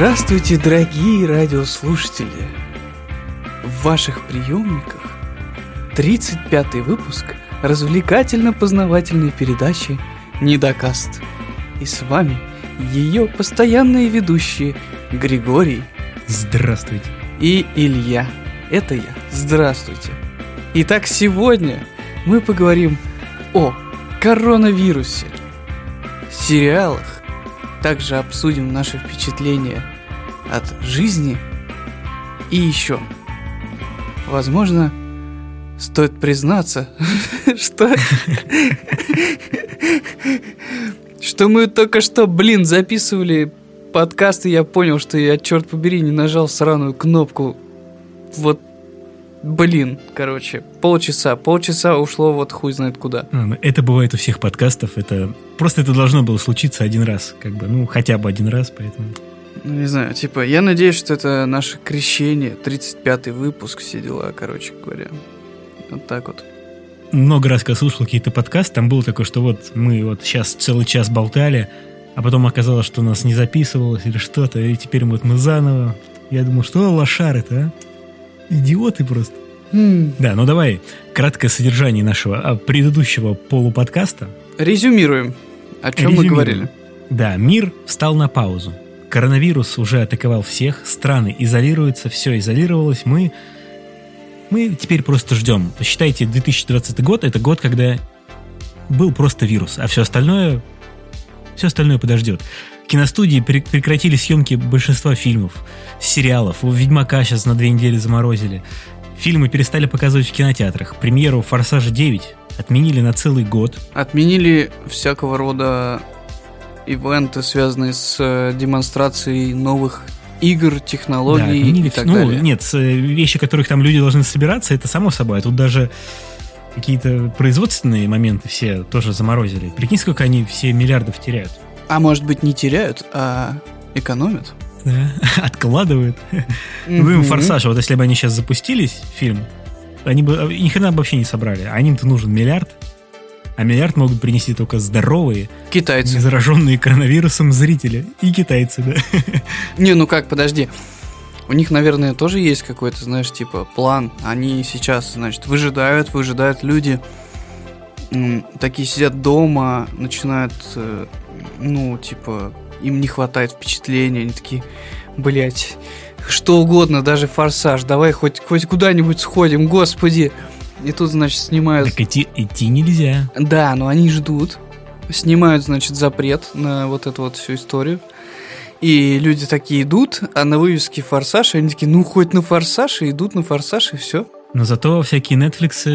Здравствуйте, дорогие радиослушатели! В ваших приемниках 35-й выпуск развлекательно-познавательной передачи «Недокаст». И с вами ее постоянные ведущие Григорий Здравствуйте. и Илья. Это я. Здравствуйте. Итак, сегодня мы поговорим о коронавирусе, сериалах, также обсудим наши впечатления от жизни и еще. Возможно, стоит признаться, что... Что мы только что, блин, записывали подкаст, и я понял, что я, черт побери, не нажал сраную кнопку. Вот, блин, короче, полчаса, полчаса ушло вот хуй знает куда. А, ну, это бывает у всех подкастов. Это просто это должно было случиться один раз, как бы, ну хотя бы один раз, поэтому. Ну, не знаю, типа, я надеюсь, что это наше крещение, 35-й выпуск, все дела, короче говоря. Вот так вот. Много раз, когда слушал какие-то подкасты, там было такое, что вот мы вот сейчас целый час болтали, а потом оказалось, что у нас не записывалось или что-то, и теперь вот мы заново. Я думаю, что лошары-то, а? Идиоты просто. Да, ну давай, краткое содержание нашего а, предыдущего полуподкаста. Резюмируем, о чем мы Резюмируем. говорили. Да, мир встал на паузу. Коронавирус уже атаковал всех, страны изолируются, все изолировалось. Мы, мы теперь просто ждем. Считайте, 2020 год это год, когда был просто вирус, а все остальное, все остальное подождет. Киностудии пре- прекратили съемки большинства фильмов, сериалов. Ведьмака сейчас на две недели заморозили. Фильмы перестали показывать в кинотеатрах. Премьеру «Форсажа 9» отменили на целый год. Отменили всякого рода ивенты, связанные с э, демонстрацией новых игр, Да, технологий отменили и так ну, далее. нет, э, вещи, которых там люди должны собираться, это само собой. А тут даже какие-то производственные моменты все тоже заморозили. Прикинь, сколько они все миллиардов теряют. А может быть не теряют, а экономят? Да, Откладывают. Вы Мгм. «Форсаж», вот если бы они сейчас запустились, фильм, они бы э, ни хрена бы вообще не собрали. А им-то нужен миллиард. А миллиард могут принести только здоровые, Китайцы. зараженные коронавирусом зрители. И китайцы, да. Не, ну как, подожди. У них, наверное, тоже есть какой-то, знаешь, типа план. Они сейчас, значит, выжидают, выжидают люди. Такие сидят дома, начинают, э, ну, типа, им не хватает впечатления. Они такие, блять, что угодно, даже форсаж. Давай хоть, хоть куда-нибудь сходим, господи. И тут, значит, снимают Так идти, идти нельзя. да, но они ждут. Снимают, значит, запрет на вот эту вот всю историю. И люди такие идут, а на вывеске форсаж, они такие, ну хоть на форсаж, и идут на форсаж, и все. Но зато всякие Netflix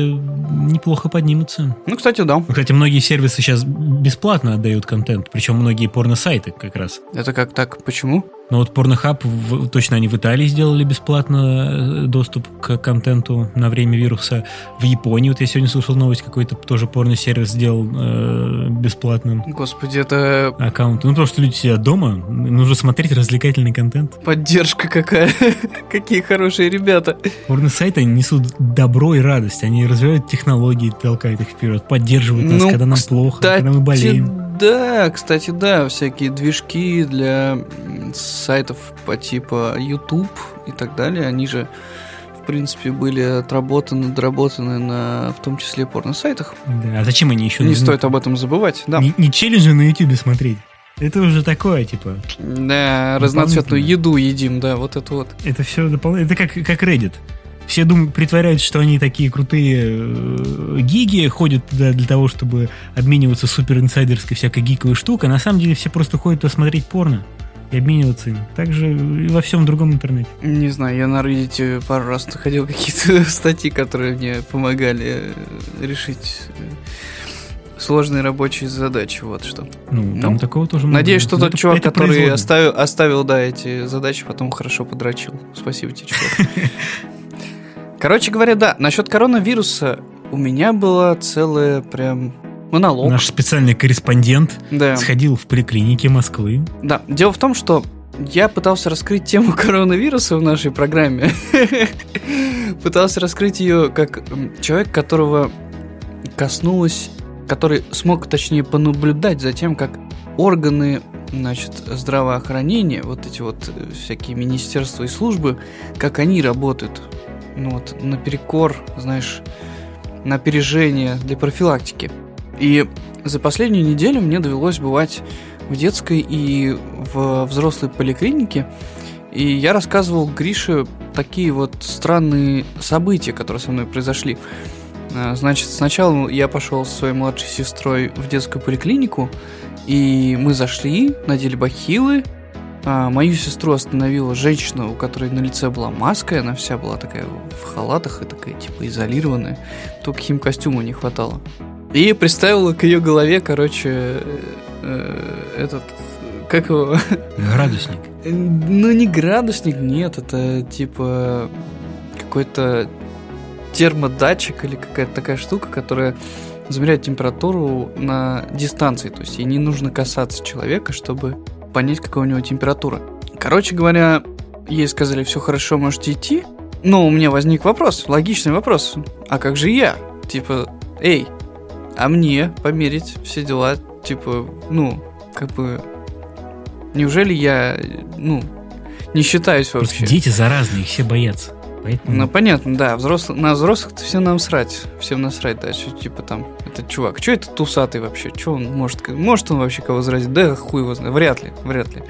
неплохо поднимутся. Ну, кстати, да. Кстати, многие сервисы сейчас бесплатно отдают контент, причем многие порно-сайты как раз. Это как так? Почему? Но вот Pornhub, точно они в Италии сделали бесплатно э, доступ к контенту на время вируса. В Японии, вот я сегодня слышал новость, какой-то тоже порно-сервис сделал э, бесплатным Господи, это аккаунт. Ну, потому что люди сидят дома, нужно смотреть развлекательный контент. поддержка какая. Какие хорошие ребята. Порно-сайты несут добро и радость, они развивают технологии, толкают их вперед, поддерживают нас, Ну, когда нам плохо, когда мы болеем. Да, кстати, да, всякие движки для сайтов по типа YouTube и так далее, они же, в принципе, были отработаны, доработаны на, в том числе, порно-сайтах. Да, а зачем они еще Не нужны? стоит об этом забывать, да. Не, не челленджи на YouTube смотреть. Это уже такое, типа. Да, разноцветную еду едим, да, вот это вот. Это все дополнительно. Это как, как Reddit. Все думают, притворяются, что они такие крутые э, гиги, ходят туда для того, чтобы обмениваться супер инсайдерской всякой гиковой штукой. На самом деле все просто ходят туда смотреть порно и обмениваться им. Также и во всем другом интернете. Не знаю, я на Reddit пару раз находил какие-то статьи, которые мне помогали э, решить э, сложные рабочие задачи, вот что. Ну, там Ну, такого тоже много. Надеюсь, что тот это- чувак, это который оставил, оставил, да, эти задачи, потом хорошо подрочил. Спасибо тебе, чувак. Короче говоря, да, насчет коронавируса у меня была целая прям монолог. Наш специальный корреспондент Да. сходил в поликлинике Москвы. Да, дело в том, что я пытался раскрыть тему коронавируса в нашей программе. Пытался раскрыть ее как человек, которого коснулось, который смог, точнее, понаблюдать за тем, как органы значит, здравоохранения, вот эти вот э, всякие министерства и службы, как они работают, ну вот, наперекор, знаешь, на опережение для профилактики. И за последнюю неделю мне довелось бывать в детской и в взрослой поликлинике, и я рассказывал Грише такие вот странные события, которые со мной произошли. А, значит, сначала я пошел со своей младшей сестрой в детскую поликлинику, и мы зашли, надели бахилы. А мою сестру остановила женщина, у которой на лице была маска, и она вся была такая в халатах и такая типа изолированная. Только химкостюма не хватало. И приставила к ее голове, короче, э, э, этот, как его? Градусник. Ну, не градусник, нет, это типа какой-то термодатчик или какая-то такая штука, которая замеряет температуру на дистанции. То есть ей не нужно касаться человека, чтобы понять, какая у него температура. Короче говоря, ей сказали, все хорошо, можете идти. Но у меня возник вопрос, логичный вопрос. А как же я? Типа, эй, а мне померить все дела? Типа, ну, как бы... Неужели я, ну, не считаюсь вообще? Просто дети заразные, все боятся. Поэтому... Ну, понятно, да. Взрослых, на взрослых-то все нам срать. Всем насрать, да. Что, типа там, этот чувак. Что это тусатый вообще? Что он может... Может он вообще кого заразить? Да хуй его знает. Вряд ли, вряд ли.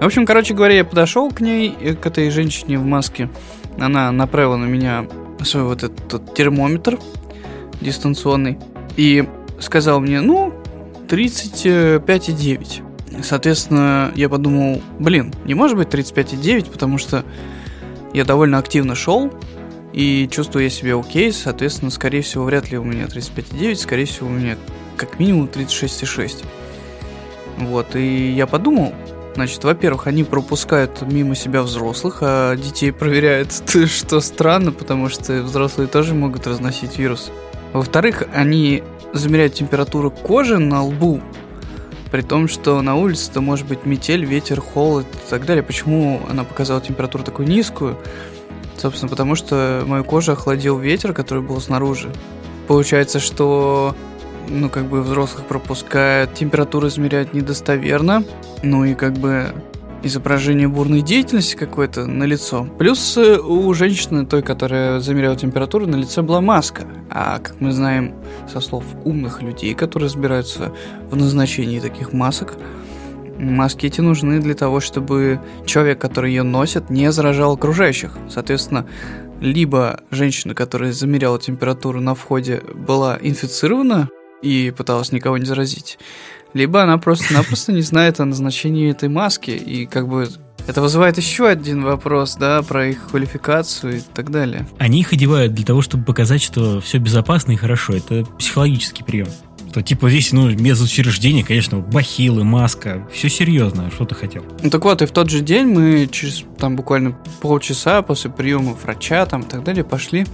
В общем, короче говоря, я подошел к ней, э, к этой женщине в маске. Она направила на меня свой вот этот термометр дистанционный. И сказал мне, ну, 35,9. Соответственно, я подумал, блин, не может быть 35,9, потому что я довольно активно шел, и чувствую я себя окей, соответственно, скорее всего, вряд ли у меня 35,9, скорее всего, у меня как минимум 36,6. Вот, и я подумал, значит, во-первых, они пропускают мимо себя взрослых, а детей проверяют, что странно, потому что взрослые тоже могут разносить вирус. Во-вторых, они замеряют температуру кожи на лбу, при том, что на улице это может быть метель, ветер, холод и так далее. Почему она показала температуру такую низкую? Собственно, потому что мою кожу охладил ветер, который был снаружи. Получается, что ну, как бы взрослых пропускают, температуру измеряют недостоверно, ну и как бы изображение бурной деятельности какой-то на лицо. Плюс э, у женщины, той, которая замеряла температуру, на лице была маска. А как мы знаем со слов умных людей, которые разбираются в назначении таких масок, маски эти нужны для того, чтобы человек, который ее носит, не заражал окружающих. Соответственно, либо женщина, которая замеряла температуру на входе, была инфицирована и пыталась никого не заразить, либо она просто-напросто не знает о назначении этой маски, и как бы это вызывает еще один вопрос, да, про их квалификацию и так далее. Они их одевают для того, чтобы показать, что все безопасно и хорошо. Это психологический прием. Что типа здесь, ну, без учреждения, конечно, бахилы, маска, все серьезно, что ты хотел. Ну так вот, и в тот же день мы через там буквально полчаса после приема врача там и так далее пошли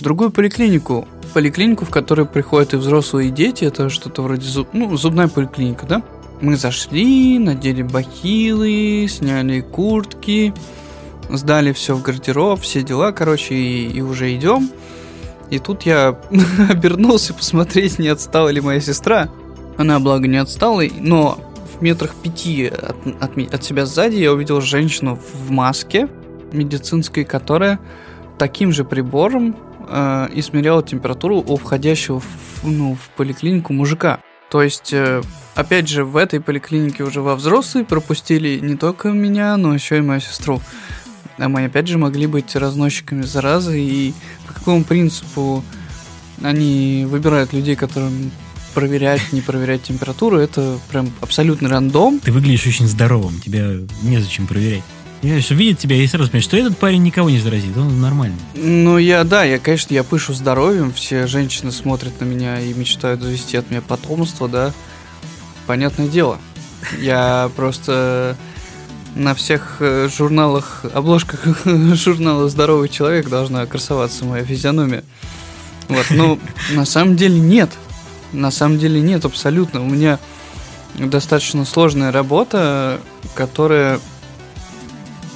в другую поликлинику поликлинику, в которой приходят и взрослые, и дети. Это что-то вроде зуб... ну, зубная поликлиника, да? Мы зашли, надели бахилы, сняли куртки, сдали все в гардероб, все дела, короче, и, и уже идем. И тут я обернулся посмотреть, не отстала ли моя сестра. Она, благо, не отстала, но в метрах пяти от, от, от себя сзади я увидел женщину в маске медицинской, которая таким же прибором э, измеряла температуру у входящего в, ну, в поликлинику мужика. То есть, э, опять же, в этой поликлинике уже во взрослые пропустили не только меня, но еще и мою сестру. А мы опять же могли быть разносчиками заразы, и по какому принципу они выбирают людей, которым проверять, не проверять температуру, это прям абсолютный рандом. Ты выглядишь очень здоровым, тебя незачем проверять. Понимаешь, видит тебя и сразу понимает, что этот парень никого не заразит, он нормальный. Ну, я, да, я, конечно, я пышу здоровьем, все женщины смотрят на меня и мечтают завести от меня потомство, да. Понятное дело. Я просто на всех э, журналах, обложках журнала «Здоровый человек» должна красоваться моя физиономия. Вот, ну, на самом деле нет. На самом деле нет, абсолютно. У меня достаточно сложная работа, которая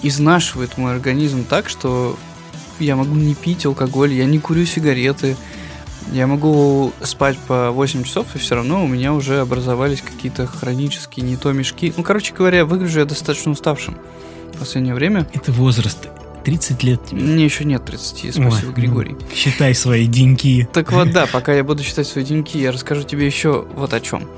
изнашивает мой организм так, что я могу не пить алкоголь, я не курю сигареты, Я могу спать по 8 часов, и все равно у меня уже образовались какие-то хронические не то мешки. Ну, короче говоря, выгляжу я достаточно уставшим в последнее время. Это возраст. 30 лет тебе. Мне еще нет 30, спасибо, Ой, ну, Григорий. Считай свои деньги. Так вот, да, пока я буду считать свои деньги, я расскажу тебе еще вот о чем.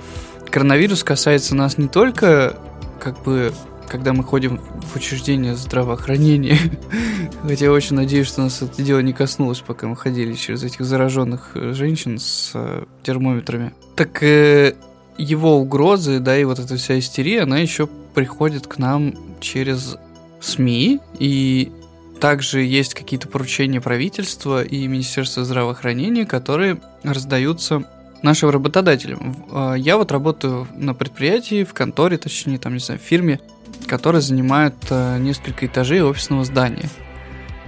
Коронавирус касается нас не только, как бы, когда мы ходим в учреждение здравоохранения, хотя я очень надеюсь, что нас это дело не коснулось, пока мы ходили через этих зараженных э, женщин с э, термометрами. Так э, его угрозы, да, и вот эта вся истерия, она еще приходит к нам через СМИ, и также есть какие-то поручения правительства и Министерства здравоохранения, которые раздаются нашим работодателям. Э, Я вот работаю на предприятии, в конторе, точнее, там, не знаю, в фирме, которая занимает э, несколько этажей офисного здания.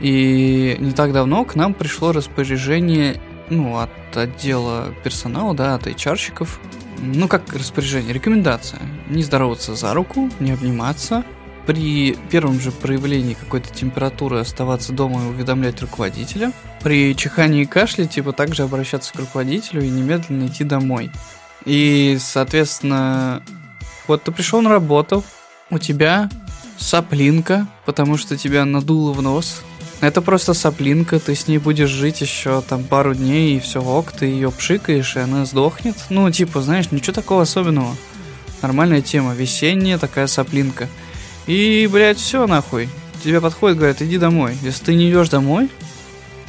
И не так давно к нам пришло распоряжение ну, от отдела персонала, да, от HR-щиков. Ну, как распоряжение, рекомендация. Не здороваться за руку, не обниматься. При первом же проявлении какой-то температуры оставаться дома и уведомлять руководителя. При чихании и кашле, типа, также обращаться к руководителю и немедленно идти домой. И, соответственно, вот ты пришел на работу, у тебя соплинка, потому что тебя надуло в нос. Это просто соплинка, ты с ней будешь жить еще там пару дней, и все ок, ты ее пшикаешь, и она сдохнет. Ну, типа, знаешь, ничего такого особенного. Нормальная тема, весенняя такая соплинка. И, блядь, все нахуй. Тебе подходит, говорят, иди домой. Если ты не идешь домой,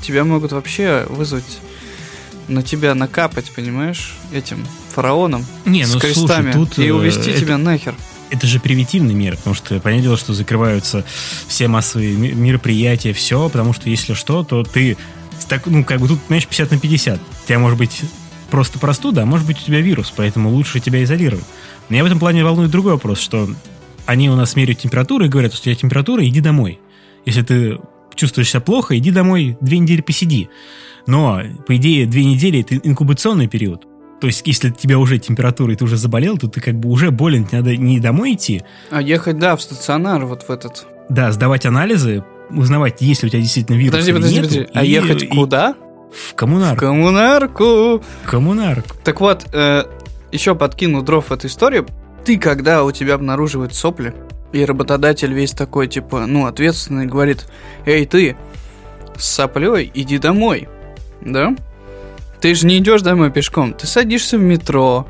тебя могут вообще вызвать на тебя накапать, понимаешь, этим фараоном Не, с ну крестами слушай, тут и э, увести это- тебя нахер. Это же превентивная мера, потому что, понятное дело, что закрываются все массовые мероприятия, все, потому что если что, то ты, так, ну, как бы тут, знаешь, 50 на 50. У тебя может быть просто простуда, а может быть у тебя вирус, поэтому лучше тебя изолировать. Но я в этом плане волнует другой вопрос, что они у нас меряют температуру и говорят, что у тебя температура, иди домой. Если ты чувствуешь себя плохо, иди домой, две недели посиди. Но, по идее, две недели – это инкубационный период. То есть, если у тебя уже температура, и ты уже заболел, то ты как бы уже болен, тебе надо не домой идти, А ехать, да, в стационар вот в этот. да, сдавать анализы, узнавать, есть ли у тебя действительно вирус Подожди, или подожди, нету, подожди. А и- ехать и- куда? В коммунар. В коммунарку. Коммунар. Так вот, э, еще подкину дров в эту историю. Ты, когда у тебя обнаруживают сопли, и работодатель весь такой, типа, ну, ответственный, говорит, эй, ты, с соплей иди домой, да? Ты же не идешь домой пешком, ты садишься в метро,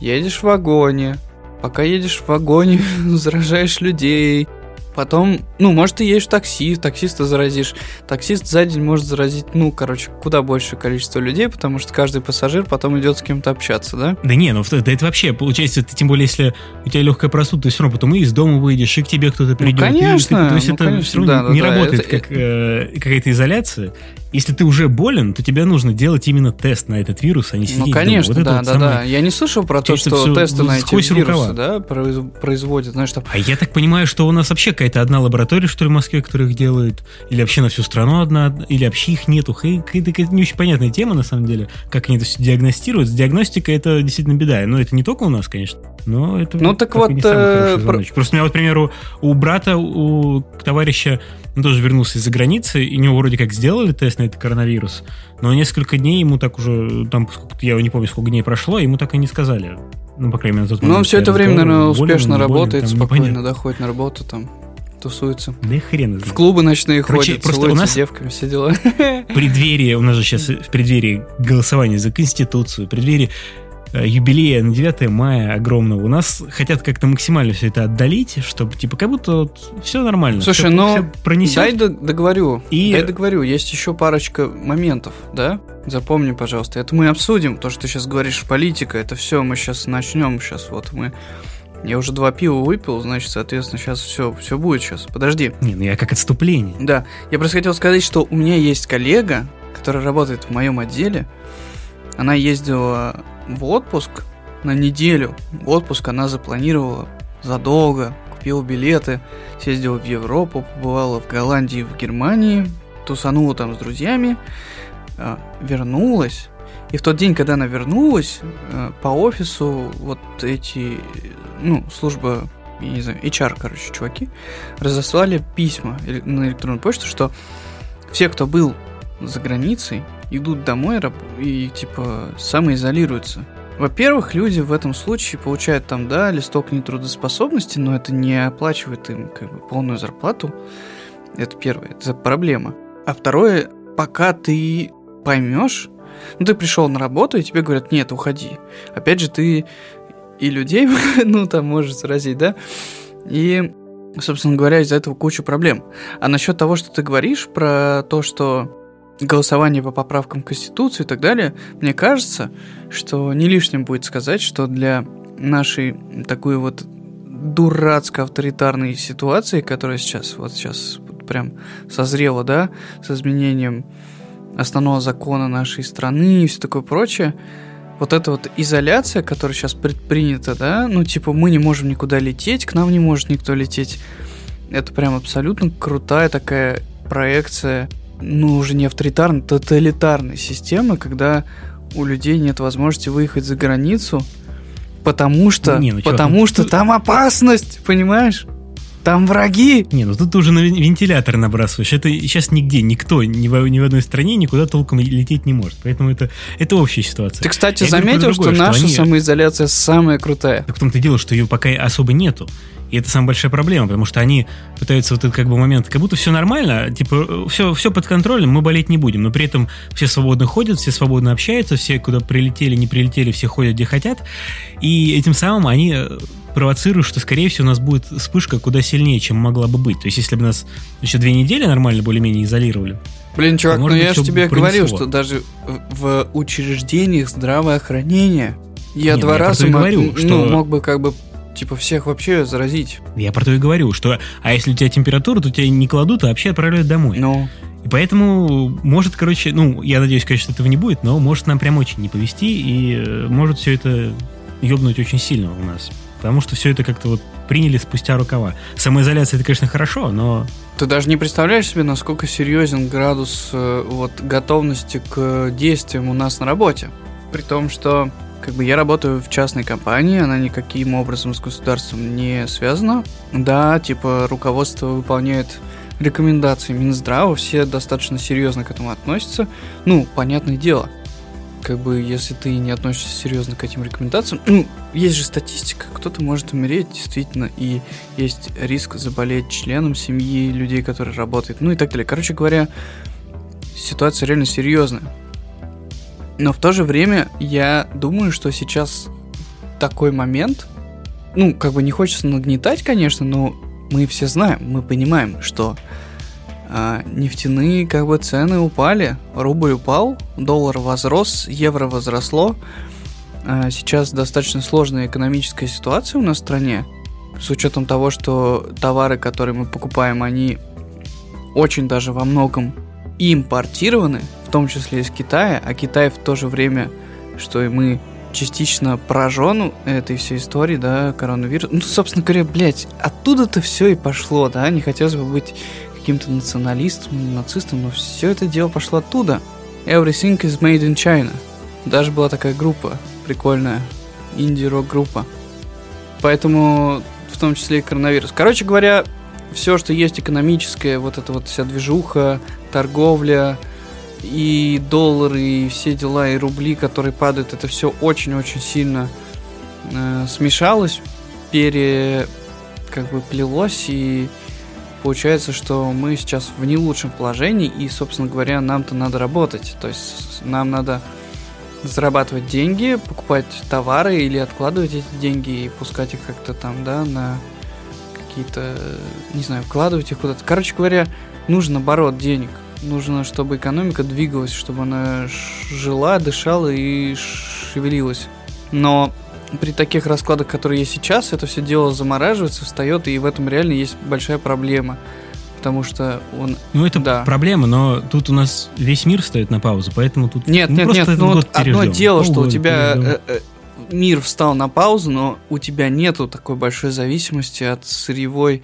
едешь в вагоне, пока едешь в вагоне, заражаешь людей, Потом, ну, может, ты едешь в такси, таксиста заразишь. Таксист за день может заразить, ну, короче, куда большее количество людей, потому что каждый пассажир потом идет с кем-то общаться, да? Да не, ну да это вообще, получается, ты, тем более, если у тебя легкая простуда, ты все равно потом и из дома выйдешь, и к тебе кто-то придет. и конечно, ты- то есть ну, это конечно, все равно да, не да, работает это- как э, какая-то изоляция. Если ты уже болен, то тебе нужно делать именно тест на этот вирус, а не сидеть Ну, дома. конечно, Вот это да, вот да, самое- да. Я не слышал про то, Получается, что тесты на эти вирусы, рукава. да, произ- производят, знаешь, там... А я так понимаю, что у нас вообще какая-то одна лаборатория, что ли, в Москве, которая их делает, или вообще на всю страну одна, или вообще их нету. Какая-то не очень понятная тема, на самом деле, как они это все диагностируют. С диагностикой это действительно беда. Но это не только у нас, конечно. Но это Ну, так вот, э, про-. Просто у меня, вот, к примеру, у брата, у товарища, он тоже вернулся из-за границы, и у него вроде как сделали тест на этот коронавирус, но несколько дней ему так уже, там, я не помню, сколько дней прошло, ему так и не сказали. Ну, по крайней мере, на тот Ну, он момент, все это время, наверное, успешно болен, работает, там спокойно, непонятно. да, ходит на работу, там, тусуется. Да хрен В клубы ночные Короче, ходят, просто у нас- с девками, все дела. В преддверии, у нас же сейчас в преддверии голосования за Конституцию, в преддверии э, юбилея на 9 мая огромного, у нас хотят как-то максимально все это отдалить, чтобы, типа, как будто вот все нормально. Слушай, ну, пронесет. Дай договорю. И- Дай договорю. Есть еще парочка моментов, да? Запомни, пожалуйста. Это мы обсудим. То, что ты сейчас говоришь, политика, это все мы сейчас начнем. Сейчас вот мы... Я уже два пива выпил, значит, соответственно, сейчас все, все будет сейчас. Подожди. Не, ну я как отступление. Да, я просто хотел сказать, что у меня есть коллега, которая работает в моем отделе. Она ездила в отпуск на неделю. В отпуск она запланировала задолго, купила билеты, съездила в Европу, побывала в Голландии, в Германии, тусанула там с друзьями, а, вернулась. И в тот день, когда она вернулась, э, по офису вот эти, ну, служба, я не знаю, HR, короче, чуваки, разослали письма на электронную почту, что все, кто был за границей идут домой и, типа, самоизолируются. Во-первых, люди в этом случае получают там, да, листок нетрудоспособности, но это не оплачивает им как бы полную зарплату. Это первое, это проблема. А второе, пока ты поймешь, ну ты пришел на работу, и тебе говорят, нет, уходи. Опять же, ты и людей, ну там можешь заразить, да? И, собственно говоря, из-за этого куча проблем. А насчет того, что ты говоришь про то, что голосование по поправкам Конституции и так далее, мне кажется, что не лишним будет сказать, что для нашей такой вот дурацко-авторитарной ситуации, которая сейчас, вот сейчас прям созрела, да, с изменением основного закона нашей страны и все такое прочее, вот эта вот изоляция, которая сейчас предпринята, да, ну, типа, мы не можем никуда лететь, к нам не может никто лететь, это прям абсолютно крутая такая проекция ну, уже не авторитарной, тоталитарной системы, когда у людей нет возможности выехать за границу, потому что, не, ну, потому чувак, что ну, там опасность, понимаешь? Там враги! Не, ну тут уже на вентилятор набрасываешь. Это сейчас нигде, никто, ни в, ни в одной стране никуда толком лететь не может. Поэтому это, это общая ситуация. Ты, кстати, Я заметил, другое, что наша что они... самоизоляция самая крутая. Так в том-то дело, что ее пока особо нету. И это самая большая проблема, потому что они пытаются вот этот как бы момент, как будто все нормально, типа все, все под контролем, мы болеть не будем, но при этом все свободно ходят, все свободно общаются, все куда прилетели, не прилетели, все ходят где хотят, и этим самым они провоцируют, что, скорее всего, у нас будет вспышка куда сильнее, чем могла бы быть. То есть, если бы нас еще две недели нормально более-менее изолировали, Блин, чувак, ну я же тебе пронесло. говорил, что даже в учреждениях здравоохранения я Не, два я раза мог, говорю, ну, что... мог бы как бы типа всех вообще заразить. Я про то и говорю, что а если у тебя температура, то тебя не кладут, а вообще отправляют домой. Ну. И поэтому может, короче, ну, я надеюсь, конечно, этого не будет, но может нам прям очень не повезти, и э, может все это ёбнуть очень сильно у нас. Потому что все это как-то вот приняли спустя рукава. Самоизоляция это, конечно, хорошо, но... Ты даже не представляешь себе, насколько серьезен градус э, вот готовности к действиям у нас на работе. При том, что как бы я работаю в частной компании, она никаким образом с государством не связана. Да, типа руководство выполняет рекомендации Минздрава, все достаточно серьезно к этому относятся. Ну, понятное дело, как бы если ты не относишься серьезно к этим рекомендациям, ну, есть же статистика, кто-то может умереть действительно, и есть риск заболеть членом семьи людей, которые работают, ну и так далее. Короче говоря, ситуация реально серьезная. Но в то же время я думаю, что сейчас такой момент, ну, как бы не хочется нагнетать, конечно, но мы все знаем, мы понимаем, что а, нефтяные как бы цены упали, рубль упал, доллар возрос, евро возросло. А, сейчас достаточно сложная экономическая ситуация у нас в стране, с учетом того, что товары, которые мы покупаем, они очень даже во многом импортированы, в том числе из Китая, а Китай в то же время, что и мы частично поражен этой всей историей, да, коронавирус. Ну, собственно говоря, блядь, оттуда-то все и пошло, да, не хотелось бы быть каким-то националистом, нацистом, но все это дело пошло оттуда. Everything is made in China. Даже была такая группа, прикольная, инди-рок группа. Поэтому в том числе и коронавирус. Короче говоря, все, что есть экономическое, вот эта вот вся движуха, торговля, и доллары, и все дела, и рубли, которые падают, это все очень-очень сильно э, смешалось, пере как бы плелось, и получается, что мы сейчас в не лучшем положении, и, собственно говоря, нам-то надо работать. То есть нам надо зарабатывать деньги, покупать товары или откладывать эти деньги и пускать их как-то там, да, на какие-то, не знаю, вкладывать их куда-то. Короче говоря, нужен оборот денег нужно, чтобы экономика двигалась, чтобы она жила, дышала и шевелилась. Но при таких раскладах, которые есть сейчас, это все дело замораживается, встает, и в этом реально есть большая проблема. Потому что он... Ну, это да. проблема, но тут у нас весь мир стоит на паузу, поэтому тут... Нет, нет, нет, ну вот одно дело, что у тебя э, э, мир встал на паузу, но у тебя нету такой большой зависимости от сырьевой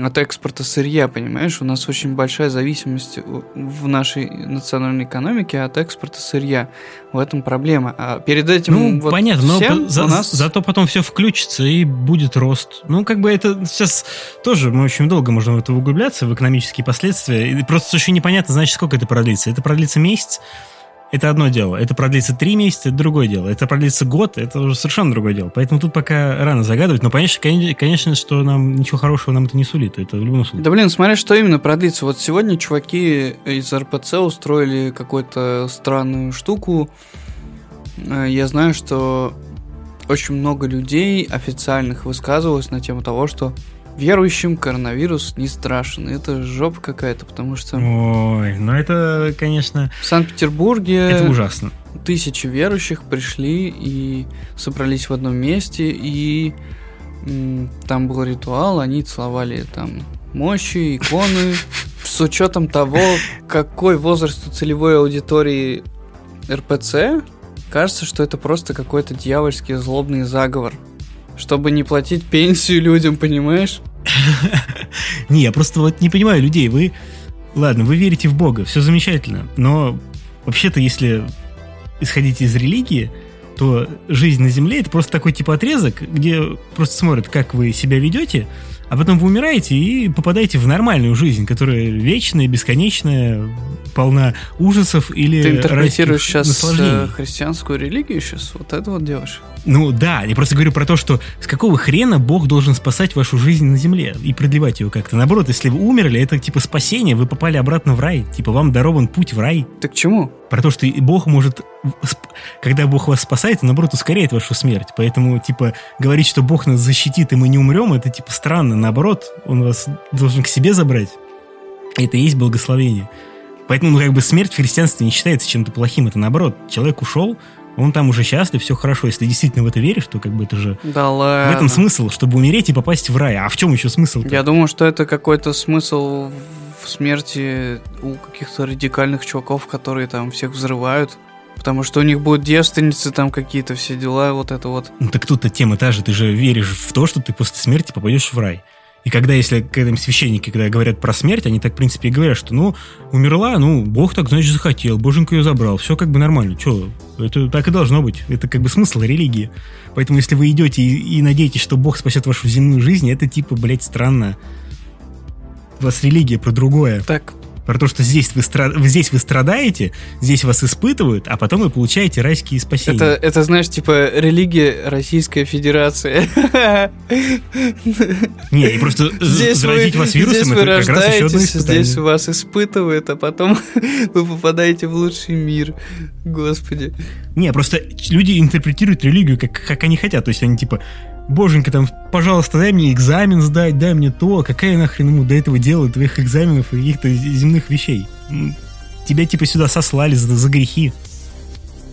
от экспорта сырья, понимаешь? У нас очень большая зависимость в нашей национальной экономике от экспорта сырья. В этом проблема. А перед этим ну, вот понятно, но за, нас... зато потом все включится и будет рост. Ну, как бы это сейчас тоже мы очень долго можем в это углубляться, в экономические последствия. И просто очень непонятно, значит, сколько это продлится. Это продлится месяц, это одно дело. Это продлится три месяца, это другое дело. Это продлится год, это уже совершенно другое дело. Поэтому тут пока рано загадывать. Но, конечно, конечно, что нам ничего хорошего нам это не сулит. Это в любом случае. Да блин, смотри, что именно продлится. Вот сегодня чуваки из РПЦ устроили какую-то странную штуку. Э, я знаю, что очень много людей официальных высказывалось на тему того, что верующим коронавирус не страшен. Это жопа какая-то, потому что... Ой, ну это, конечно... В Санкт-Петербурге... Это ужасно. Тысячи верующих пришли и собрались в одном месте, и там был ритуал, они целовали там мощи, иконы. С учетом того, какой возраст у целевой аудитории РПЦ, кажется, что это просто какой-то дьявольский злобный заговор чтобы не платить пенсию людям, понимаешь? Не, я просто вот не понимаю людей. Вы, ладно, вы верите в Бога, все замечательно, но вообще-то, если исходить из религии, то жизнь на Земле это просто такой типа отрезок, где просто смотрят, как вы себя ведете, а потом вы умираете и попадаете в нормальную жизнь, которая вечная, бесконечная, полна ужасов или Ты интерпретируешь сейчас э, христианскую религию сейчас? Вот это вот делаешь? Ну да, я просто говорю про то, что с какого хрена Бог должен спасать вашу жизнь на земле и продлевать ее как-то. Наоборот, если вы умерли, это типа спасение, вы попали обратно в рай. Типа вам дарован путь в рай. Так к чему? Про то, что Бог может... Когда Бог вас спасает, он, наоборот, ускоряет вашу смерть. Поэтому, типа, говорить, что Бог нас защитит, и мы не умрем, это, типа, странно. Наоборот, он вас должен к себе забрать. Это и есть благословение. Поэтому, ну, как бы, смерть в христианстве не считается чем-то плохим. Это, наоборот, человек ушел, он там уже счастлив, все хорошо. Если ты действительно в это веришь, то как бы это же... Да ладно. В этом смысл, чтобы умереть и попасть в рай. А в чем еще смысл? -то? Я думаю, что это какой-то смысл в смерти у каких-то радикальных чуваков, которые там всех взрывают. Потому что у них будут девственницы, там какие-то все дела, вот это вот. Ну так тут-то тема та же, ты же веришь в то, что ты после смерти попадешь в рай. И когда, если когда священники, когда говорят про смерть, они так, в принципе, и говорят, что, ну, умерла, ну, Бог так, значит, захотел, Боженька ее забрал, все как бы нормально. Че, это так и должно быть. Это как бы смысл религии. Поэтому, если вы идете и, и надеетесь, что Бог спасет вашу земную жизнь, это типа, блядь, странно. У вас религия про другое. Так, про то, что здесь вы, стра... здесь вы страдаете, здесь вас испытывают, а потом вы получаете райские спасения. Это, это знаешь, типа религия Российская Федерация. Не, и просто здесь заразить вы, вас вирусом, здесь это как раз еще одно испытание. Здесь вас испытывают, а потом вы попадаете в лучший мир. Господи. Не, просто люди интерпретируют религию, как, как они хотят. То есть они типа, боженька, там, пожалуйста, дай мне экзамен сдать, дай мне то, какая нахрен ему до этого делать твоих экзаменов и каких-то земных вещей. Тебя типа сюда сослали за, за грехи,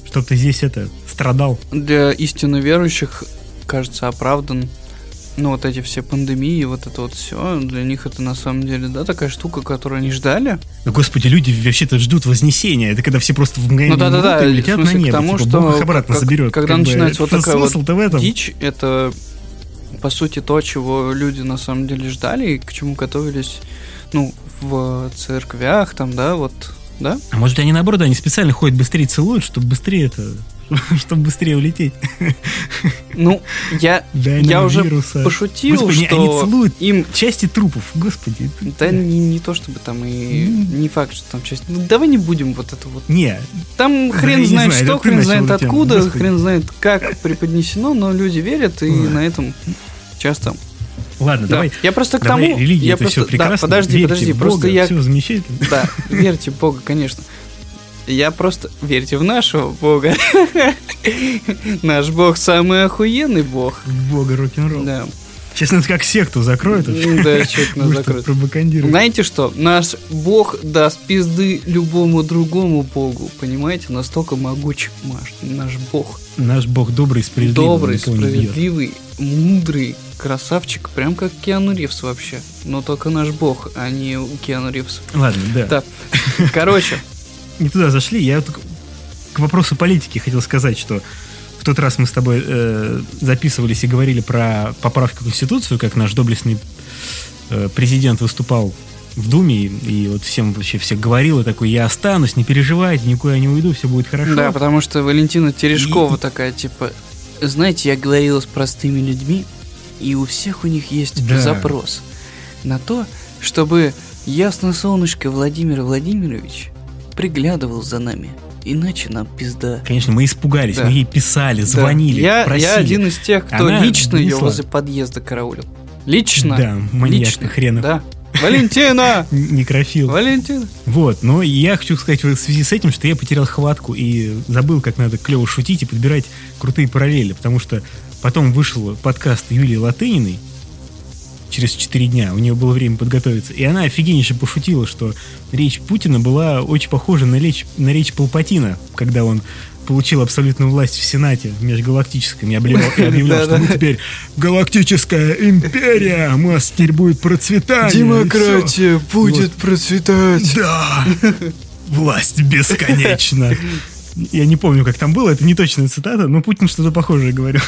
чтобы ты здесь это страдал. Для истинно верующих, кажется, оправдан ну, вот эти все пандемии, вот это вот все, для них это на самом деле, да, такая штука, которую они ждали. Да, господи, люди вообще-то ждут вознесения. Это когда все просто в мгновение ну, да, да, да, летят на небо, тому, типа, что Бог их обратно как, заберет. Когда начинается бы, вот такая вот в этом? дичь, это по сути то, чего люди на самом деле ждали и к чему готовились, ну, в церквях там, да, вот, да? А может, они наоборот, они специально ходят быстрее целуют, чтобы бысрее это чтобы быстрее улететь. Ну, я, я уже вируса. пошутил, Господи, что они целуют им части трупов, господи. Да не, не то чтобы там и не факт, что там часть. Ну, давай не будем вот это вот. Не. Там хрен да, знает знаю, что, хрен знает откуда, тему, хрен знает как преподнесено, но люди верят и Ой. на этом часто Ладно, да. давай. Я просто к давай, тому. Религия я это просто, все прекрасно. Да, подожди, верьте подожди, в просто Бога, я. Все замечательно. Да, верьте в Бога, конечно. Я просто... Верьте в нашего бога. Наш бог самый охуенный бог. Бога рок-н-ролл. Да. Честно, как секту закроют. Да, честно закроют. Знаете что? Наш бог даст пизды любому другому богу. Понимаете? Настолько могуч наш бог. Наш бог добрый, справедливый. Добрый, справедливый, мудрый, красавчик. Прям как Киану Ривз вообще. Но только наш бог, а не Киану Ривз. Ладно, да. Да. Короче, не туда зашли. Я вот к вопросу политики хотел сказать, что в тот раз мы с тобой э, записывались и говорили про поправки в Конституцию, как наш доблестный э, президент выступал в Думе и, и вот всем вообще всех говорил, и такой, я останусь, не переживайте, никуда не уйду, все будет хорошо. Да, потому что Валентина Терешкова и... такая, типа, знаете, я говорила с простыми людьми, и у всех у них есть да. запрос на то, чтобы ясно солнышко Владимир Владимирович приглядывал за нами. Иначе нам пизда. Конечно, мы испугались, да. мы ей писали, звонили, да. я, просили. Я один из тех, кто Она лично ее возле подъезда караулил. Лично? Да, маньяк лично. хренов. Да. Валентина! Некрофил. Валентина. Вот, но я хочу сказать в связи с этим, что я потерял хватку и забыл, как надо клево шутить и подбирать крутые параллели, потому что потом вышел подкаст Юлии Латыниной, через 4 дня, у нее было время подготовиться, и она офигеннейше пошутила, что речь Путина была очень похожа на речь, на речь Палпатина, когда он получил абсолютную власть в Сенате межгалактическом. И объявлял, и объявлял что мы теперь галактическая империя, у нас теперь будет процветание. Демократия будет процветать. Да, власть бесконечна. Я не помню, как там было, это не точная цитата, но Путин что-то похожее говорил.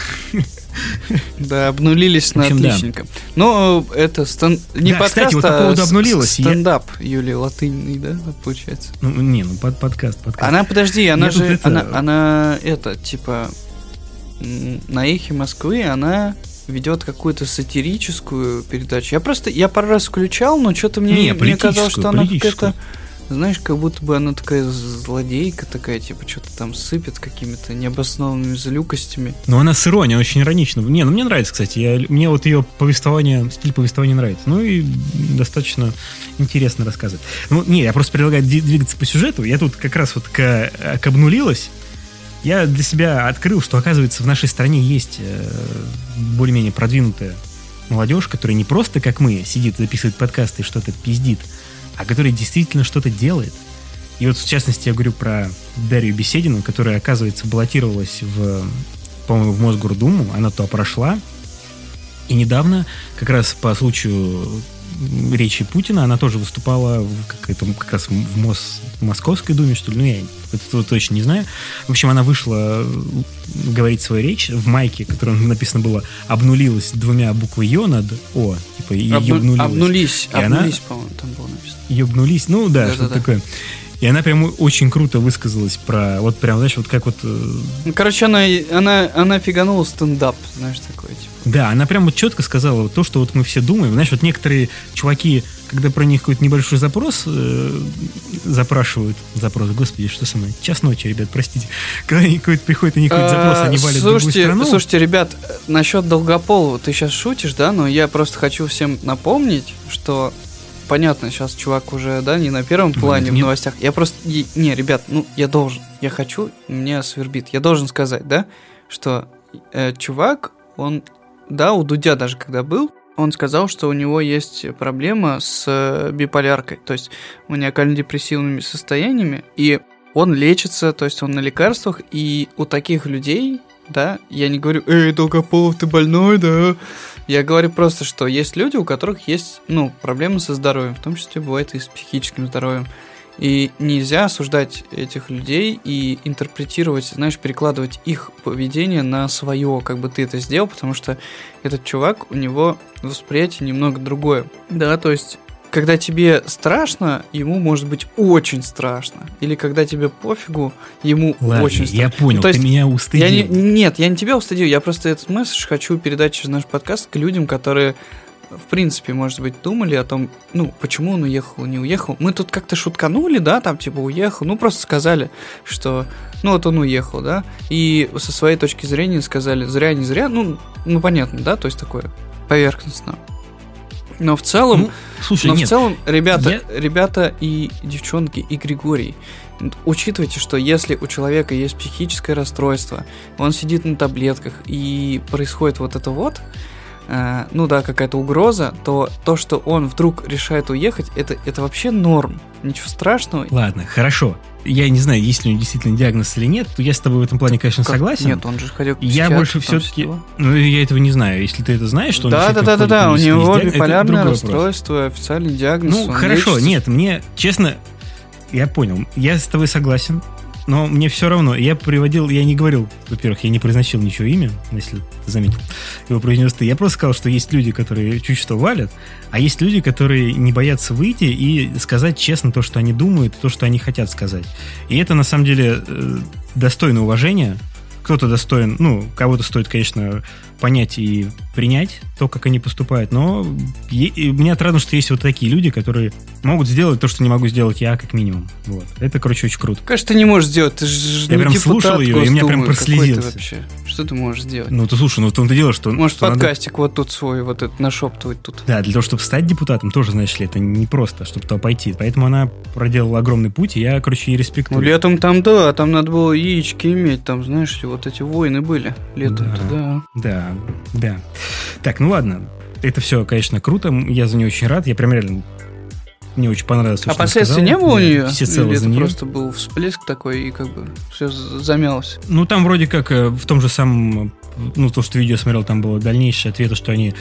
Да, обнулились на общем, отличника. Да. Но это стан... не да, подкаст, кстати, вот по поводу обнулилась. Стендап я... Юлии Латынной, да, получается? Ну, не, ну под подкаст, подкаст. Она, подожди, она я же, это... она, она, это, типа, на эхе Москвы она ведет какую-то сатирическую передачу. Я просто, я пару раз включал, но что-то мне, не, мне казалось, что она какая-то знаешь, как будто бы она такая злодейка такая, типа, что-то там сыпет какими-то необоснованными злюкостями. Ну, она с иронией, очень иронично. Не, ну мне нравится, кстати. Я, мне вот ее повествование, стиль повествования нравится. Ну и достаточно интересно рассказывать. Ну, не, я просто предлагаю двигаться по сюжету. Я тут как раз вот к, к обнулилась. Я для себя открыл, что, оказывается, в нашей стране есть э, более-менее продвинутая молодежь, которая не просто, как мы, сидит, записывает подкасты и что-то пиздит, а который действительно что-то делает. И вот в частности я говорю про Дарью Беседину, которая, оказывается, баллотировалась в, по-моему, в Мосгордуму, она туда прошла. И недавно, как раз по случаю речи Путина, она тоже выступала в, как, это, как раз в Мос, Московской думе, что ли, ну, я этого точно не знаю. В общем, она вышла говорить свою речь в майке, которая написано было «обнулилась» двумя буквой «ё» над «о», типа «ебнулилась». Обнулись, и обнулись, она, по-моему, там было написано. «Ебнулись», ну да, да что-то да, такое. И она прям очень круто высказалась про, вот прям, знаешь, вот как вот... Э, ну, короче, она, она, она фиганула стендап, знаешь, такое, типа. Да, она прям вот четко сказала то, что вот мы все думаем. Знаешь, вот некоторые чуваки, когда про них какой-то небольшой запрос э, запрашивают, запрос, господи, что со мной? Час ночи, ребят, простите. Когда какой-то приходит, они какой-то запрос, они валят слушайте, в другую страну. Слушайте, ребят, насчет Долгополова, ты сейчас шутишь, да? Но я просто хочу всем напомнить, что понятно, сейчас чувак уже, да, не на первом плане Нет. в новостях. Я просто, не, ребят, ну, я должен, я хочу, меня свербит. Я должен сказать, да, что э, чувак, он, да, у Дудя даже когда был, он сказал, что у него есть проблема с э, биполяркой, то есть маниакально-депрессивными состояниями, и он лечится, то есть он на лекарствах, и у таких людей, да, я не говорю, эй, Долгополов, ты больной, да, я говорю просто, что есть люди, у которых есть, ну, проблемы со здоровьем, в том числе бывает и с психическим здоровьем. И нельзя осуждать этих людей и интерпретировать, знаешь, перекладывать их поведение на свое, как бы ты это сделал, потому что этот чувак, у него восприятие немного другое. Да, то есть когда тебе страшно, ему может быть очень страшно. Или когда тебе пофигу, ему Ладно, очень страшно. Я понял, То есть, ты меня устыдил. Я не, нет, я не тебя устыдил, я просто этот месседж хочу передать через наш подкаст к людям, которые в принципе, может быть, думали о том, ну, почему он уехал, не уехал. Мы тут как-то шутканули, да, там, типа, уехал. Ну, просто сказали, что, ну, вот он уехал, да. И со своей точки зрения сказали, зря, не зря. Ну, ну понятно, да, то есть такое поверхностно. Но в целом, ну, слушай, но нет, в целом, ребята, я... ребята и девчонки, и Григорий, учитывайте, что если у человека есть психическое расстройство, он сидит на таблетках и происходит вот это вот, э, ну да, какая-то угроза, то то, что он вдруг решает уехать, это, это вообще норм. Ничего страшного. Ладно, хорошо я не знаю, есть ли у него действительно диагноз или нет, то я с тобой в этом плане, конечно, как? согласен. Нет, он же ходил к Я больше все-таки... Ну, я этого не знаю. Если ты это знаешь, что да, он Да, да, да, да, у него биполярное расстройство, вопрос. официальный диагноз. Ну, хорошо, лечится. нет, мне, честно, я понял. Я с тобой согласен, но мне все равно. Я приводил, я не говорил, во-первых, я не произносил ничего имя, если заметил. Его произнес ты. Я просто сказал, что есть люди, которые чуть что валят, а есть люди, которые не боятся выйти и сказать честно то, что они думают, то, что они хотят сказать. И это, на самом деле, э, достойно уважения. Кто-то достоин, ну, кого-то стоит, конечно, понять и принять то, как они поступают. Но е- мне отрадно, что есть вот такие люди, которые могут сделать то, что не могу сделать я, как минимум. Вот. Это, короче, очень круто. Конечно, ты не можешь сделать. Ты же Я прям депутат слушал ее, и меня прям прослезился. вообще? Что ты можешь сделать? Ну, ты слушай, ну в том-то дело, что... Можешь что надо- подкастик вот тут свой, вот этот нашептывать тут. Да, для того, чтобы стать депутатом, тоже, знаешь ли, это не просто, чтобы туда пойти. Поэтому она проделала огромный путь, и я, короче, ей Ну, респектую. летом там, да, там надо было яички иметь, там, знаешь вот эти войны были летом-то, да. Да, да. Так, ну ладно. Это все, конечно, круто. Я за нее очень рад. Я прям реально... Мне очень понравилось то, А последствий не было у Я нее? всецело Или это неё. просто был всплеск такой, и как бы все замялось? Ну, там вроде как э, в том же самом... э, Ну, то, что видео смотрел, там было дальнейшее ответы, что они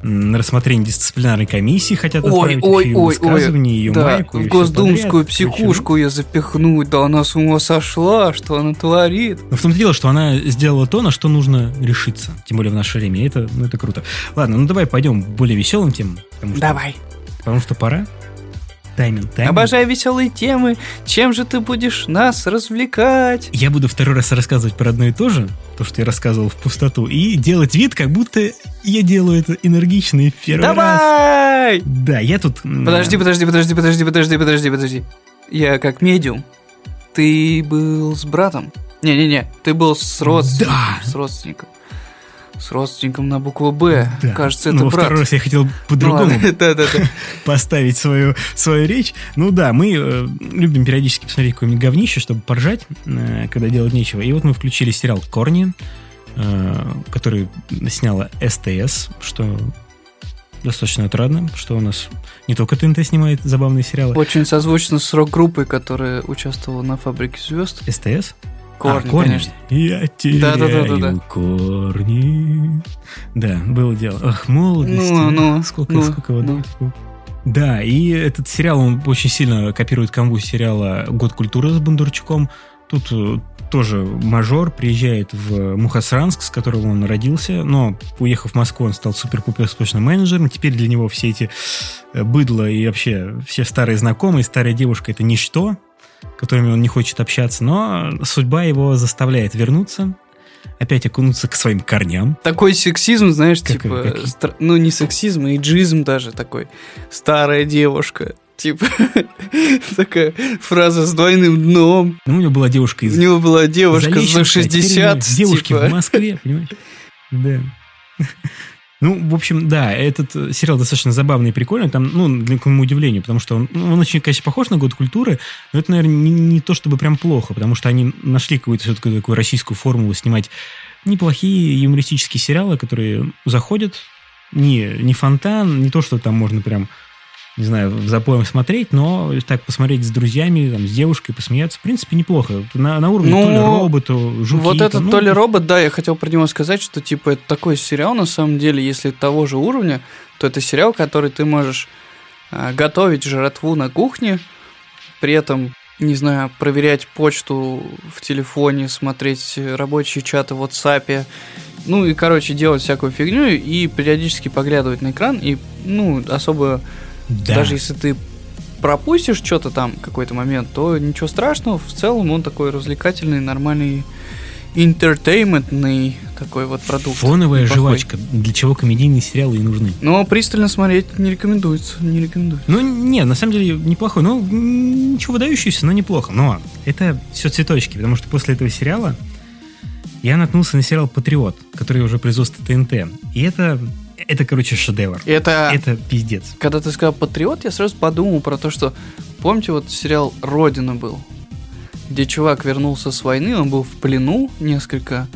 на рассмотрение дисциплинарной комиссии хотят Ой, отправить ой, ее ой, высказывание, ее Да, майку. в госдумскую подряд. Психушку ее запихнуть, да она с ума сошла, что она творит. Но в том-то дело, что она сделала то, на что нужно решиться. Тем более в наше время. Это, ну, это круто. Ладно, ну давай пойдем к более веселым темам. Потому что, Давай. Потому что пора. Тайминг, тайминг. Обожаю веселые темы. Чем же ты будешь нас развлекать? Я буду второй раз рассказывать про одно и то же, то, что я рассказывал в пустоту, и делать вид, как будто я делаю это энергично и в первый раз. Давай! Да, я тут... Подожди, подожди, подожди, подожди, подожди, подожди, подожди. Я как медиум. Ты был с братом? Не-не-не, ты был с родственником. Да. С родственником. С родственником на букву Б. Да. Кажется, Ну, это во брат. второй раз я хотел Ну по-другому Да-да-да. поставить свою, свою речь. Ну да, мы э, любим периодически посмотреть какое-нибудь говнище, чтобы поржать, э, когда делать нечего. И вот мы включили сериал «Корни», э, который сняла СТС, что достаточно отрадно, что у нас не только ТНТ снимает забавные сериалы. Очень созвучно с рок-группой, которая участвовала на «Фабрике звезд». СТС? Корни, А, корни. конечно. Я теряю Да-да-да-да-да. корни. Да, было дело. Ах, молодость. Ну, ну, сколько, ну, сколько воды ну. Да, и этот сериал, он очень сильно копирует канву сериала «Год культуры» с Бондарчуком. Тут э, тоже мажор приезжает в Мухасранск, с которого он родился, но, уехав в Москву, он стал супер-пупер успешным менеджером. Теперь для него все эти э, быдло и вообще все старые знакомые, старая девушка — это ничто, которыми он не хочет общаться, но судьба его заставляет вернуться, опять окунуться к своим корням. Такой сексизм, знаешь, Как- типа, какие? стар- ну не сексизм, а иджизм даже такой. Старая девушка. Типа, такая фраза с двойным дном. Ну, у него была девушка из У него была девушка за а теперь у него 60. Девушки типа. в Москве, понимаешь? Да. Ну, в общем, да, этот э, сериал достаточно забавный и прикольный, там, ну, для к моему удивлению, потому что он, ну, он очень, конечно, похож на год культуры, но это, наверное, не, не то чтобы прям плохо, потому что они нашли какую-то все-таки такую российскую формулу снимать неплохие юмористические сериалы, которые заходят, не, не фонтан, не то, что там можно прям не знаю, в запоем смотреть, но так посмотреть с друзьями, там, с девушкой, посмеяться, в принципе, неплохо. На, на уровне Ну, то ли робот, то жуки. Вот этот ну, то ли робот, да, я хотел про него сказать, что типа это такой сериал, на самом деле, если того же уровня, то это сериал, который ты можешь а, готовить жратву на кухне, при этом, не знаю, проверять почту в телефоне, смотреть рабочие чаты в WhatsApp, ну и, короче, делать всякую фигню и периодически поглядывать на экран, и, ну, особо да. даже если ты пропустишь что-то там, какой-то момент, то ничего страшного. В целом он такой развлекательный, нормальный, интертейментный такой вот продукт. Фоновая неплохой. жвачка, для чего комедийные сериалы и нужны. Но пристально смотреть не рекомендуется, не рекомендуется. Ну, не, на самом деле неплохой. Ну, ничего выдающегося, но неплохо. Но это все цветочки, потому что после этого сериала я наткнулся на сериал «Патриот», который уже производство ТНТ. И это, это короче, шедевр. Это, Это пиздец. когда ты сказал «Патриот», я сразу подумал про то, что, помните, вот сериал «Родина» был, где чувак вернулся с войны, он был в плену несколько,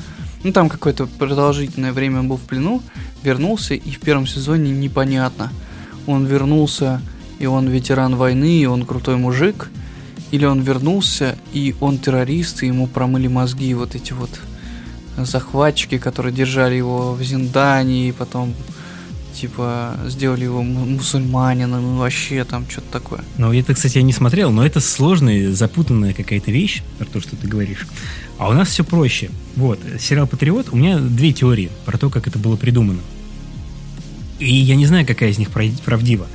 ну там какое-то продолжительное время он был в плену, вернулся, и в первом сезоне непонятно, он вернулся, и он ветеран войны, и он крутой мужик, или он вернулся, и он террорист, и ему промыли мозги вот эти вот захватчики, которые держали его в Зиндане, и потом типа, сделали его му- мусульманином и вообще там что-то такое. Ну, это, кстати, я не смотрел, но это сложная, запутанная какая-то вещь, про то, что ты говоришь. А у нас все проще. Вот, сериал «Патриот», у меня две теории про то, как это было придумано. И я не знаю, какая из них прав- правдива.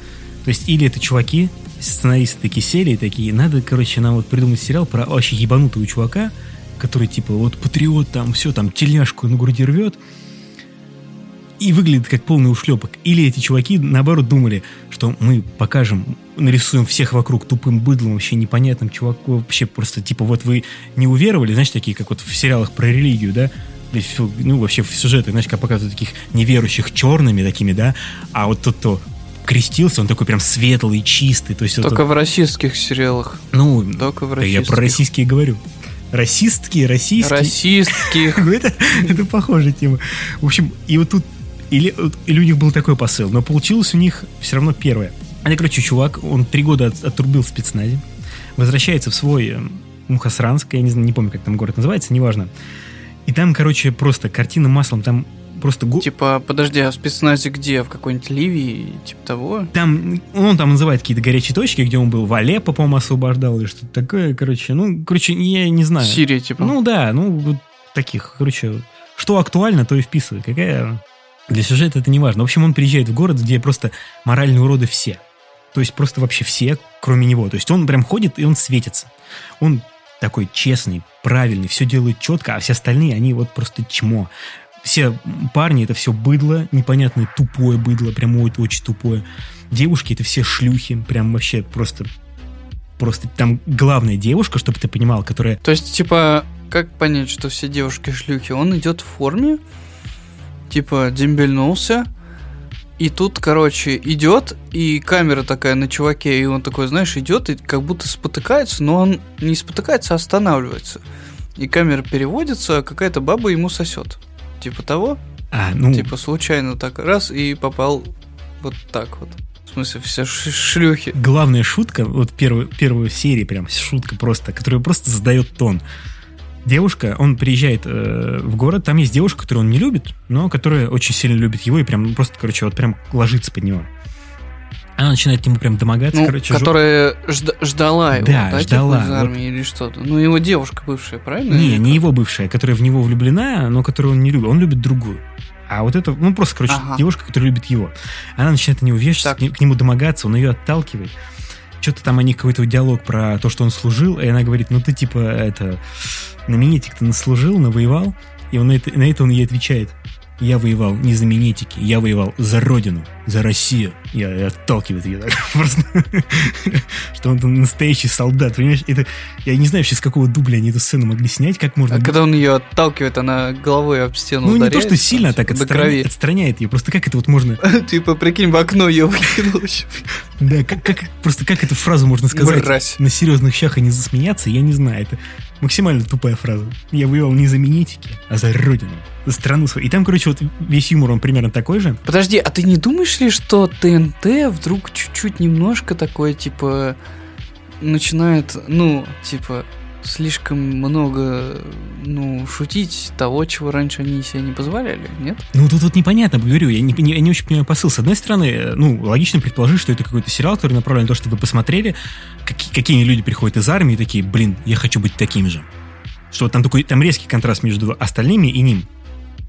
То есть, или это чуваки, сценаристы такие сели и такие, надо, короче, нам вот придумать сериал про вообще ебанутого чувака, который, типа, вот патриот там, все, там, тельняшку на груди рвет, и выглядит как полный ушлепок. Или эти чуваки, наоборот, думали, что мы покажем, нарисуем всех вокруг тупым быдлом, вообще непонятным чуваком, вообще просто, типа, вот вы не уверовали, знаешь, такие, как вот в сериалах про религию, да, ну, вообще в сюжеты, знаешь, как показывают таких неверующих черными такими, да, а вот тот, кто крестился, он такой прям светлый, чистый, то есть... Только он- в российских сериалах. ну, Только в да я российских. про российские говорю. Расистские, российские. Расистских. Ну, это, это похожая тема. В общем, и вот тут или, вот- или у них был такой посыл, но получилось у них все равно первое. Это, короче, чувак, он три года от- отрубил в спецназе, возвращается в свой э, Мухосранск, я не, знаю, не помню, как там город называется, неважно. И там, короче, просто картина маслом, там просто... го- Типа, подожди, а в спецназе где? В какой-нибудь Ливии? Типа того? Там, он там называет какие-то горячие точки, где он был в Алеппо, по-моему, освобождал или что-то такое, короче. Ну, короче, я не знаю. Сирия, типа. Ну да, ну вот таких, короче, что актуально, то и вписывай. Какая для сюжета это не важно. В общем, он приезжает в город, где просто моральные уроды все. То есть просто вообще все, кроме него. То есть он прям ходит и он светится. Он такой честный, правильный, все делает четко, а все остальные, они вот просто чмо. Все парни это все быдло, непонятное тупое быдло, прям ой, очень тупое. Девушки это все шлюхи, прям вообще просто просто там главная девушка, чтобы ты понимал, которая То есть, типа, как понять, что все девушки шлюхи? Он идет в форме, типа, дембельнулся, и тут, короче, идет, и камера такая на чуваке, и он такой, знаешь, идет и как будто спотыкается, но он не спотыкается, а останавливается. И камера переводится, а какая-то баба ему сосет. Типа того? А, ну, Типа случайно так раз и попал вот так вот. В смысле, все шлюхи. главная шутка, вот первую, первую серии прям шутка просто, которая просто задает тон. Девушка, он приезжает э, в город, там есть девушка, которую он не любит, но которая очень сильно любит его и прям просто, короче, вот прям ложится под него. Она начинает к нему прям домогаться, Ну, короче, которая жда- ждала его, Да, да, ждала, типа, из вот. армии или что-то. Ну, его девушка бывшая, правильно? Не, не его бывшая, которая в него влюблена, но которую он не любит. Он любит другую. А вот это, ну просто, короче, Ага. девушка, которая любит его. Она начинает на него вешаться, к, к нему домогаться, он ее отталкивает. Что-то там о них какой-то диалог про то, что он служил, и она говорит, ну ты типа это, на минетик ты наслужил, навоевал, и он на это, на это он ей отвечает, я воевал не за минетики, я воевал за родину, за Россию. Я, и отталкивает ее так просто, что он там настоящий солдат, понимаешь? Это, я не знаю вообще, с какого дубля они эту сцену могли снять, как можно... А когда он ее отталкивает, она головой об стену Ну, не то, что сильно там, так отстраня- отстраняет ее. Просто как это вот можно... Типа, прикинь, в окно ее выкинул. Да, как, как- просто как эту фразу можно сказать Мразь. на серьезных щах и не засмеяться, я не знаю. Это максимально тупая фраза. Я воевал не за минетики, а за родину, за страну свою. И там, короче, вот весь юмор, он примерно такой же. Подожди, а ты не думаешь ли, что ТНТ вдруг чуть-чуть немножко такое, типа, начинает, ну, типа, слишком много, ну, шутить того, чего раньше они себе не позволяли, нет? Ну, тут вот непонятно, говорю, я не, не- я не очень понимаю посыл. С одной стороны, ну, логично предположить, что это какой-то сериал, который направлен на то, чтобы вы посмотрели, какие, какие люди приходят из армии и такие, блин, я хочу быть таким же. Что там такой, там резкий контраст между остальными и ним.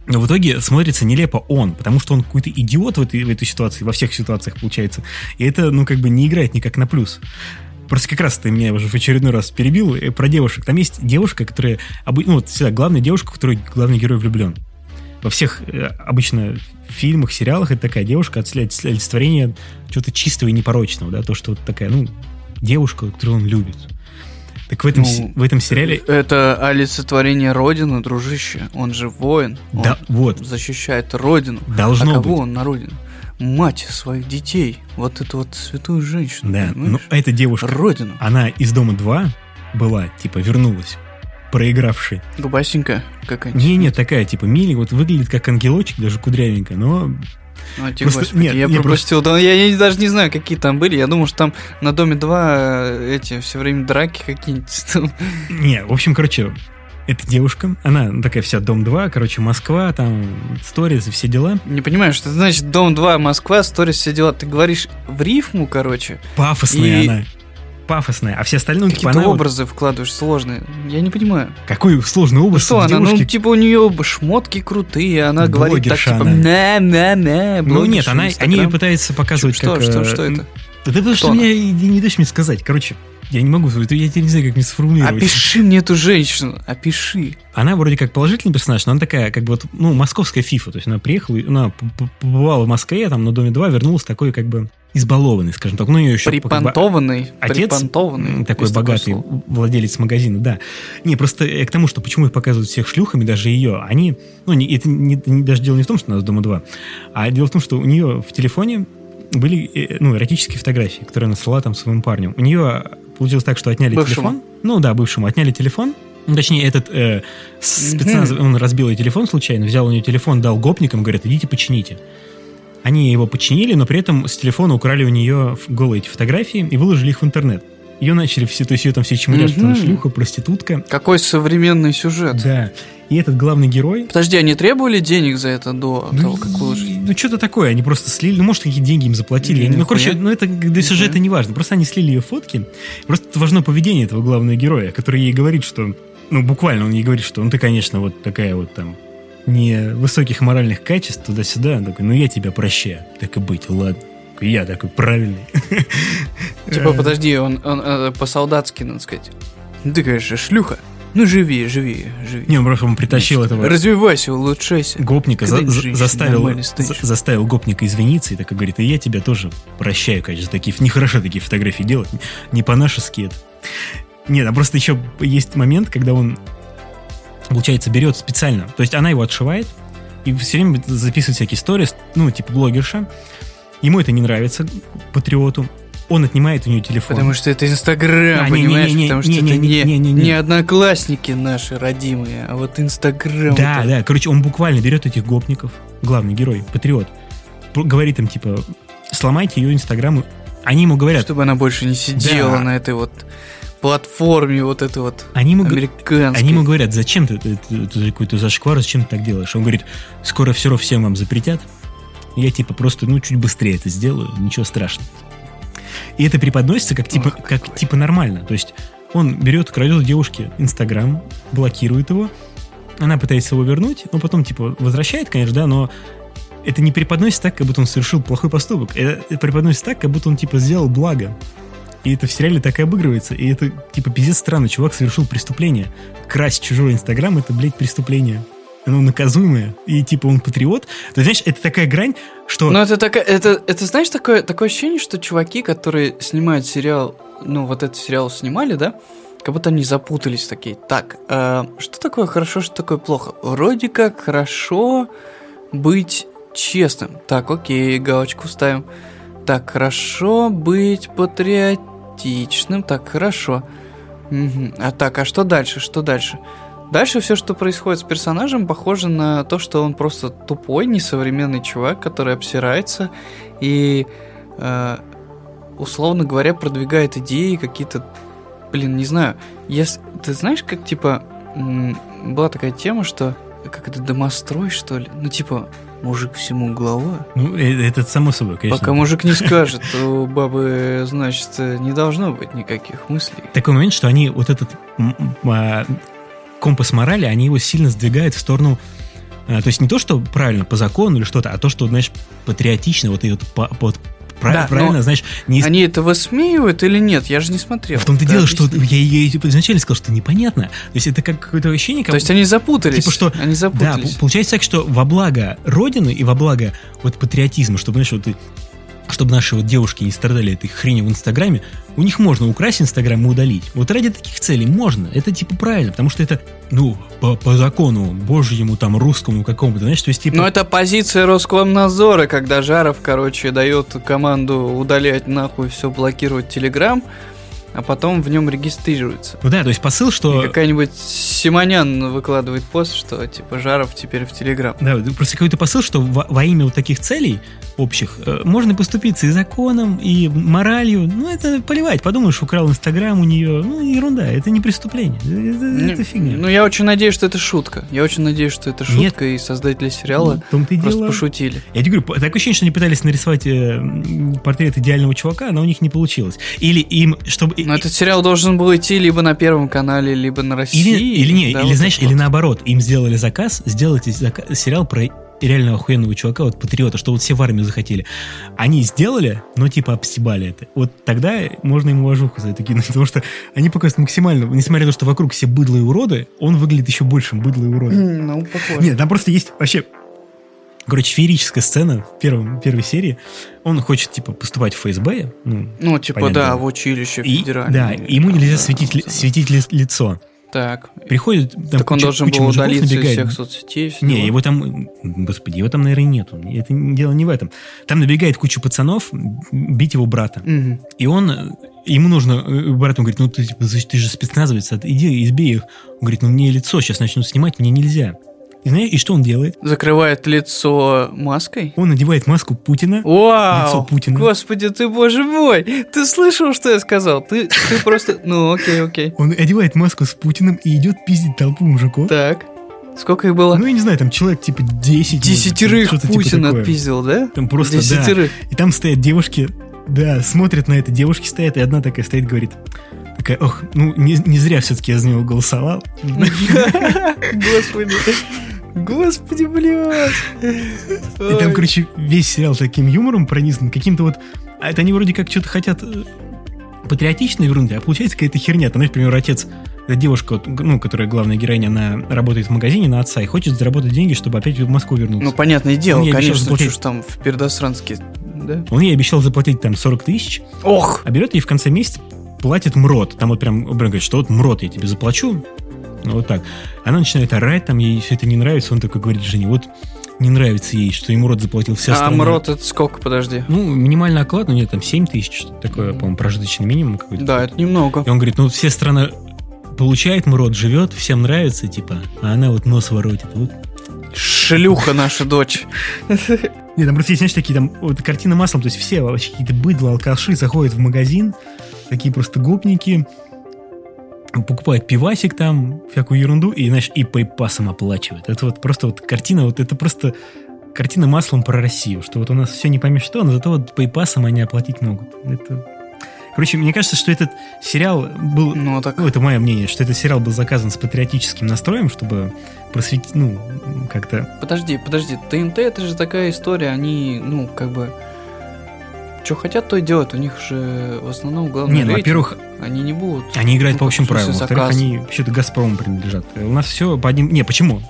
Но в итоге смотрится нелепо он, потому что он какой-то идиот в этой, в этой ситуации, во всех ситуациях получается. И это, ну, как бы не играет никак на плюс. Просто как раз ты меня уже в очередной раз перебил э, про девушек. Там есть девушка, которая, ну, вот всегда главная девушка, в которой главный герой влюблен. Во всех э, обычно фильмах, сериалах это такая девушка, олицет- олицетворение чего-то чистого и непорочного, да, то, что вот такая, ну, девушка, которую он любит. Так в этом, Ну, в этом сериале, Это олицетворение Родины, дружище. Он же воин. Он да, вот, защищает Родину. должно а кого быть. он на Родину? Мать своих детей. Вот эту вот святую женщину. Да, понимаешь? но эта девушка, Родину. она из Дома 2 была, типа, вернулась, проигравшей. Губасенькая какая-нибудь. Не-не, такая, типа, миленькая, вот выглядит как ангелочек, даже кудрявенькая, но А, те, Просто- господи, нет, я не, пропустил. Да, я, я даже не знаю, какие там были. Я думал, что там на Доме 2 эти все время драки какие-нибудь. Не, в общем, короче, эта девушка, она такая вся Дом-2, короче, Москва, там, сторис и все дела. Не понимаю, что значит Дом-2, Москва, сторис, все дела. Ты говоришь в рифму, короче. Пафосная и... она. Пафосная, а все остальные, типа, она образы вот... вкладываешь сложные. Я не понимаю. Какой сложный образ? Что она? Девушки... Ну, типа, у нее шмотки крутые, она говорит так, типа, на Ну, нет, она, они ее пытаются показывать что, как... Что, что, что это? Да потому что мне не дашь мне сказать. Короче, я не могу, я теперь не знаю, как мне сформулировать. Опиши мне эту женщину, опиши. Она вроде как положительный персонаж, но она такая, как бы вот, ну, московская фифа. То есть она приехала, она побывала в Москве, там, на Доме 2, вернулась такой, как бы, избалованный, скажем так. Ну, ее еще... Припонтованный. Как бы, отец припонтованный, такой богатый владелец магазина, да. Не, просто к тому, что почему их показывают всех шлюхами, даже ее, они... Ну, не, это не, не, даже дело не в том, что у нас Дома 2, а дело в том, что у нее в телефоне были э, ну, эротические фотографии, которые она слала там своим парнем. У нее получилось так, что отняли бывшему. телефон. Ну да, бывшему отняли телефон. Ну, точнее, этот э, спецназ, он разбил ей телефон случайно, взял у нее телефон, дал гопникам, говорят, идите почините. Они его починили, но при этом с телефона украли у нее голые эти фотографии и выложили их в интернет. Ее начали все, то есть ее там все чмырят, что она шлюха, проститутка. Какой современный сюжет. Да. И этот главный герой... Подожди, они требовали денег за это до ну, того, как выложить? Ну, что-то такое, они просто слили, ну, может, какие деньги им заплатили. Они, ну, короче, ну, это для сюжета не важно. Просто они слили ее фотки. Просто важно поведение этого главного героя, который ей говорит, что... Ну, буквально он ей говорит, что ну, ты, конечно, вот такая вот там не высоких моральных качеств туда-сюда. Он такой, ну, я тебя прощаю. Так и быть, ладно я такой правильный. Типа, подожди, он, он, он по-солдатски, надо сказать. Ну ты, конечно, шлюха. Ну живи, живи, живи. Не, он просто он притащил Значит, этого. Развивайся, улучшайся. Гопника за, заставил, за, заставил гопника извиниться и так говорит, и я тебя тоже прощаю, конечно, за такие, нехорошо такие фотографии делать, не по-нашески это. Нет, а просто еще есть момент, когда он, получается, берет специально, то есть она его отшивает и все время записывает всякие истории, ну, типа блогерша, Ему это не нравится, патриоту. Он отнимает у нее телефон. Потому что это Инстаграм, а, понимаешь? Не, не, не, Потому что не, это не, не, не, не, не одноклассники наши родимые, а вот Инстаграм. Да, это... да. Короче, он буквально берет этих гопников, главный герой, патриот, говорит им, типа, сломайте ее Инстаграм. Они ему говорят... Чтобы она больше не сидела да. на этой вот платформе вот этой вот они ему, американской. Они ему говорят, зачем ты, ты, ты, ты какой-то зашквар, зачем ты так делаешь? Он говорит, скоро все равно всем вам запретят, я типа просто, ну, чуть быстрее это сделаю, ничего страшного. И это преподносится как типа, Ох, как типа нормально. То есть он берет, крадет девушке Инстаграм, блокирует его, она пытается его вернуть, но потом типа возвращает, конечно, да, но это не преподносится так, как будто он совершил плохой поступок. Это, это преподносится так, как будто он типа сделал благо. И это в сериале так и обыгрывается. И это, типа, пиздец странно. Чувак совершил преступление. Красть чужой Инстаграм — это, блядь, преступление оно наказуемое, и типа он патриот. Ты знаешь, это такая грань, что... Ну, это такая, это, это знаешь, такое, такое ощущение, что чуваки, которые снимают сериал, ну, вот этот сериал снимали, да, как будто они запутались такие. Так, э, что такое хорошо, что такое плохо? Вроде как хорошо быть честным. Так, окей, галочку ставим. Так, хорошо быть патриотичным. Так, хорошо. Угу. А так, а что дальше? Что дальше? Дальше все, что происходит с персонажем, похоже на то, что он просто тупой, несовременный чувак, который обсирается и, э, условно говоря, продвигает идеи какие-то, блин, не знаю. Если, ты знаешь, как типа была такая тема, что как это домострой, что ли? Ну, типа, мужик всему глава. Ну, э, это само собой, конечно. Пока мужик не скажет, у бабы, значит, не должно быть никаких мыслей. Такой момент, что они вот этот а, компас морали, они его сильно сдвигают в сторону э, то есть не то, что правильно по закону или что-то, а то, что, знаешь, патриотично, вот и вот по, по, Прав, да, правильно, знаешь... Не... Они это высмеивают или нет? Я же не смотрел. В том-то дело, что я, я изначально сказал, что непонятно. То есть это как какое-то ощущение... Как... То есть они запутались. Типа что... Они запутались. Да, получается так, что во благо Родины и во благо вот патриотизма, чтобы, знаешь, вот чтобы наши вот девушки не страдали этой хренью в Инстаграме, у них можно украсть Инстаграм и удалить. Вот ради таких целей можно. Это типа правильно, потому что это, ну, по, по закону божьему, там, русскому какому-то, знаешь, то есть типа... Ну, это позиция Роскомнадзора, когда Жаров, короче, дает команду удалять нахуй все, блокировать Телеграм, а потом в нем регистрируется. Ну да, то есть посыл, что... И какая-нибудь Симонян выкладывает пост, что типа Жаров теперь в Телеграм. Да, просто какой-то посыл, что во, во имя вот таких целей общих э, можно поступиться и законом, и моралью. Ну, это поливать. Подумаешь, украл Инстаграм у нее. Ну, ерунда, это не преступление. Это, Ну, это фигня. Ну, я очень надеюсь, что это шутка. Я очень надеюсь, что это шутка, Нет. и создатели сериала Ну, и просто дело. пошутили. Я тебе говорю, такое ощущение, что они пытались нарисовать э, портрет идеального чувака, но у них не получилось. Или им, чтобы... Но этот сериал должен был идти либо на Первом канале, либо на России. Или, или не, да, или вот знаешь, или наоборот, им сделали заказ, сделайте зака- сериал про реального охуенного чувака, вот патриота, что вот все в армию захотели. Они сделали, но типа обстебали это. Вот тогда можно ему уважуху за это кинуть, потому что они показывают максимально, несмотря на то, что вокруг все быдло и уроды, он выглядит еще большим уродом. М, Ну, похоже. Нет, там просто есть вообще, короче, феерическая сцена в первом, первой серии. Он хочет, типа, поступать в ФСБ, ну, Ну, типа, Понятно. да, в училище и, федеральное. да, ему нельзя Да, светить, ли- светить ли- лицо. Так. Приходит, там так он куча- должен куча был удалиться из набегает. всех соцсетей. всего. Не, его там, господи, его там, наверное, нету. Это дело не в этом. Там набегает куча пацанов бить его брата. Мгм. И он, э, ему нужно, э, брат ему говорит, ну ты, типа, ты же спецназовец, иди избей их. Он говорит, ну мне лицо сейчас начнут снимать, мне нельзя. И знаешь, и что он делает? Закрывает лицо маской. Он надевает маску Путина. Лицо Вау! Путина. Господи, ты боже мой! Ты слышал, что я сказал? Ты, ты просто... Ну, окей, окей. Он одевает маску с Путиным и идет пиздить толпу мужиков. Так. Сколько их было? Ну, я не знаю, там человек типа 10. Десятерых типа Путин такое. отпиздил, да? Там просто, да. Десятерых. И там стоят девушки, да, смотрят на это, девушки стоят, и одна такая стоит, говорит, такая, ох, ну, не, не зря все-таки я за него голосовал. Господи. Господи, блядь. И там, короче, весь сериал таким юмором пронизан, каким-то вот... А это они вроде как что-то хотят э, патриотичной ерунды, а получается какая-то херня. Там, например, отец, эта девушка, ну, которая главная героиня, она работает в магазине на отца и хочет заработать деньги, чтобы опять в Москву вернуться. Ну, понятное дело, Он конечно, заплатить. что там в Пердосранске, да? Он ей обещал заплатить там 40 тысяч, Ох! а берет ей в конце месяца платит МРОД. Там вот прям, прям говорит, что вот МРОД я тебе заплачу. Ну, вот так. Она начинает орать, там ей все это не нравится. Он такой говорит жене, вот не нравится ей, что ему МРОД заплатил вся А страна. МРОД это сколько, подожди? Ну, минимальный оклад, ну, нет, там 7 тысяч, что-то такое, по-моему, прожиточный минимум какой-то. Да, это немного. И он говорит, ну, все страна получает МРОД, живет, всем нравится, типа, а она вот нос воротит. Вот. Шлюха наша дочь. Нет, там просто есть, знаешь, такие там, вот картина маслом, то есть все вообще какие-то быдло, алкаши заходят в магазин, такие просто гопники, покупают пивасик там, всякую ерунду, и, знаешь, и пейпасом оплачивают. Это вот просто вот картина, вот это просто картина маслом про Россию, что вот у нас все не пойми что, но зато вот пейпасом они оплатить могут. Это... Короче, мне кажется, что этот сериал был Ну, так... ну, это мое мнение, что этот сериал был заказан с патриотическим настроем, чтобы просветить, ну, как-то... Подожди, подожди. ТНТ это же такая история, они, ну, как бы... Что хотят, то и делают. У них же в основном главное Не, ну, во-первых, Они не будут... они играют Ну, по общим правилам. Во-вторых, они вообще-то Газпрому принадлежат. У нас все по одним... Не, почему?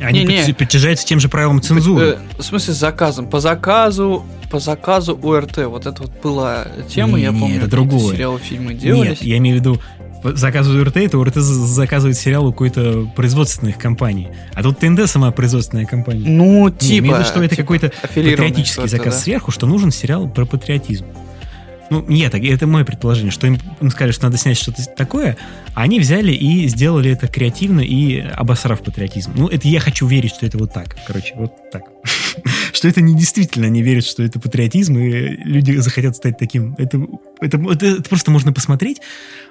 Они Не-не. притяж- притяжаются тем же правилам цензуры. Э, В смысле, с заказом. По заказу, по заказу ОРТ. Вот это вот была тема, я Не-не, помню. это другое. Сериалы, фильмы делались. Нет, я имею в виду, заказу УРТ, это УРТ за- заказывает сериал у какой-то производственных компаний. А тут ТНД сама производственная компания. Ну, Не, типа... имеется в виду, что это типа какой-то патриотический заказ да. сверху, что нужен сериал про патриотизм. Ну, нет, это мое предположение, что им им сказали, что надо снять что-то такое, а они взяли и сделали это креативно и обосрав патриотизм. Ну, это я хочу верить, что это вот так. Короче, вот так. Что это не действительно, они верят, что это патриотизм, и люди захотят стать таким. Это, это, это- это просто можно посмотреть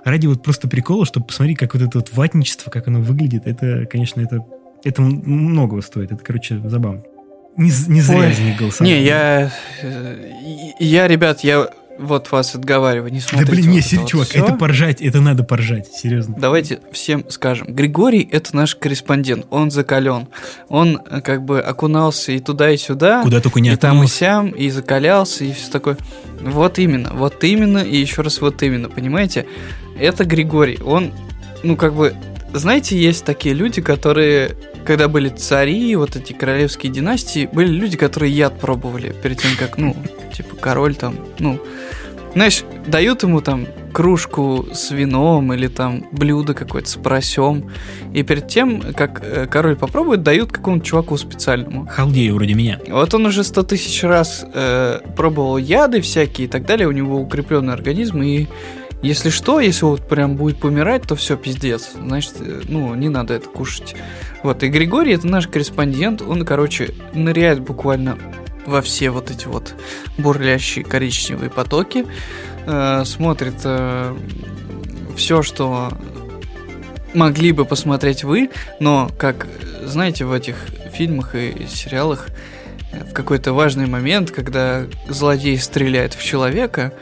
ради вот просто прикола, чтобы посмотреть, как вот это вот ватничество, как оно выглядит. Это, конечно, это, это многого стоит. Это, короче, забавно. Не, не зря Ой. за них голосовали. Не, я... э, Я, ребят, я вот вас отговариваю, не Да смотрите. блин, не, вот сер- вот чувак, всё. это поржать, это надо поржать, серьезно. Давайте всем скажем. Григорий — это наш корреспондент, он закален. Он э, как бы окунался и туда, и сюда. Куда только не и там, и сям, и закалялся, и все такое. Вот именно, вот именно, и еще раз вот именно, понимаете? Это Григорий, он, ну, как бы, знаете, есть такие люди, которые, когда были цари, вот эти королевские династии, были люди, которые яд пробовали перед тем, как, ну, типа, король там, ну, знаешь, дают ему там кружку с вином или там блюдо какое-то с поросем, и перед тем, как э, король попробует, дают какому-то чуваку специальному. Халдею вроде меня. Вот он уже сто тысяч раз э, пробовал яды всякие и так далее, у него укрепленный организм, и Если что, если вот прям будет помирать, то все, пиздец. Значит, э, ну, не надо это кушать. Вот, и Григорий, это наш корреспондент, он, короче, ныряет буквально во все вот эти вот бурлящие коричневые потоки, э, смотрит э, все, что могли бы посмотреть вы, но, как, знаете, в этих фильмах и сериалах э, в какой-то важный момент, когда злодей стреляет в человека,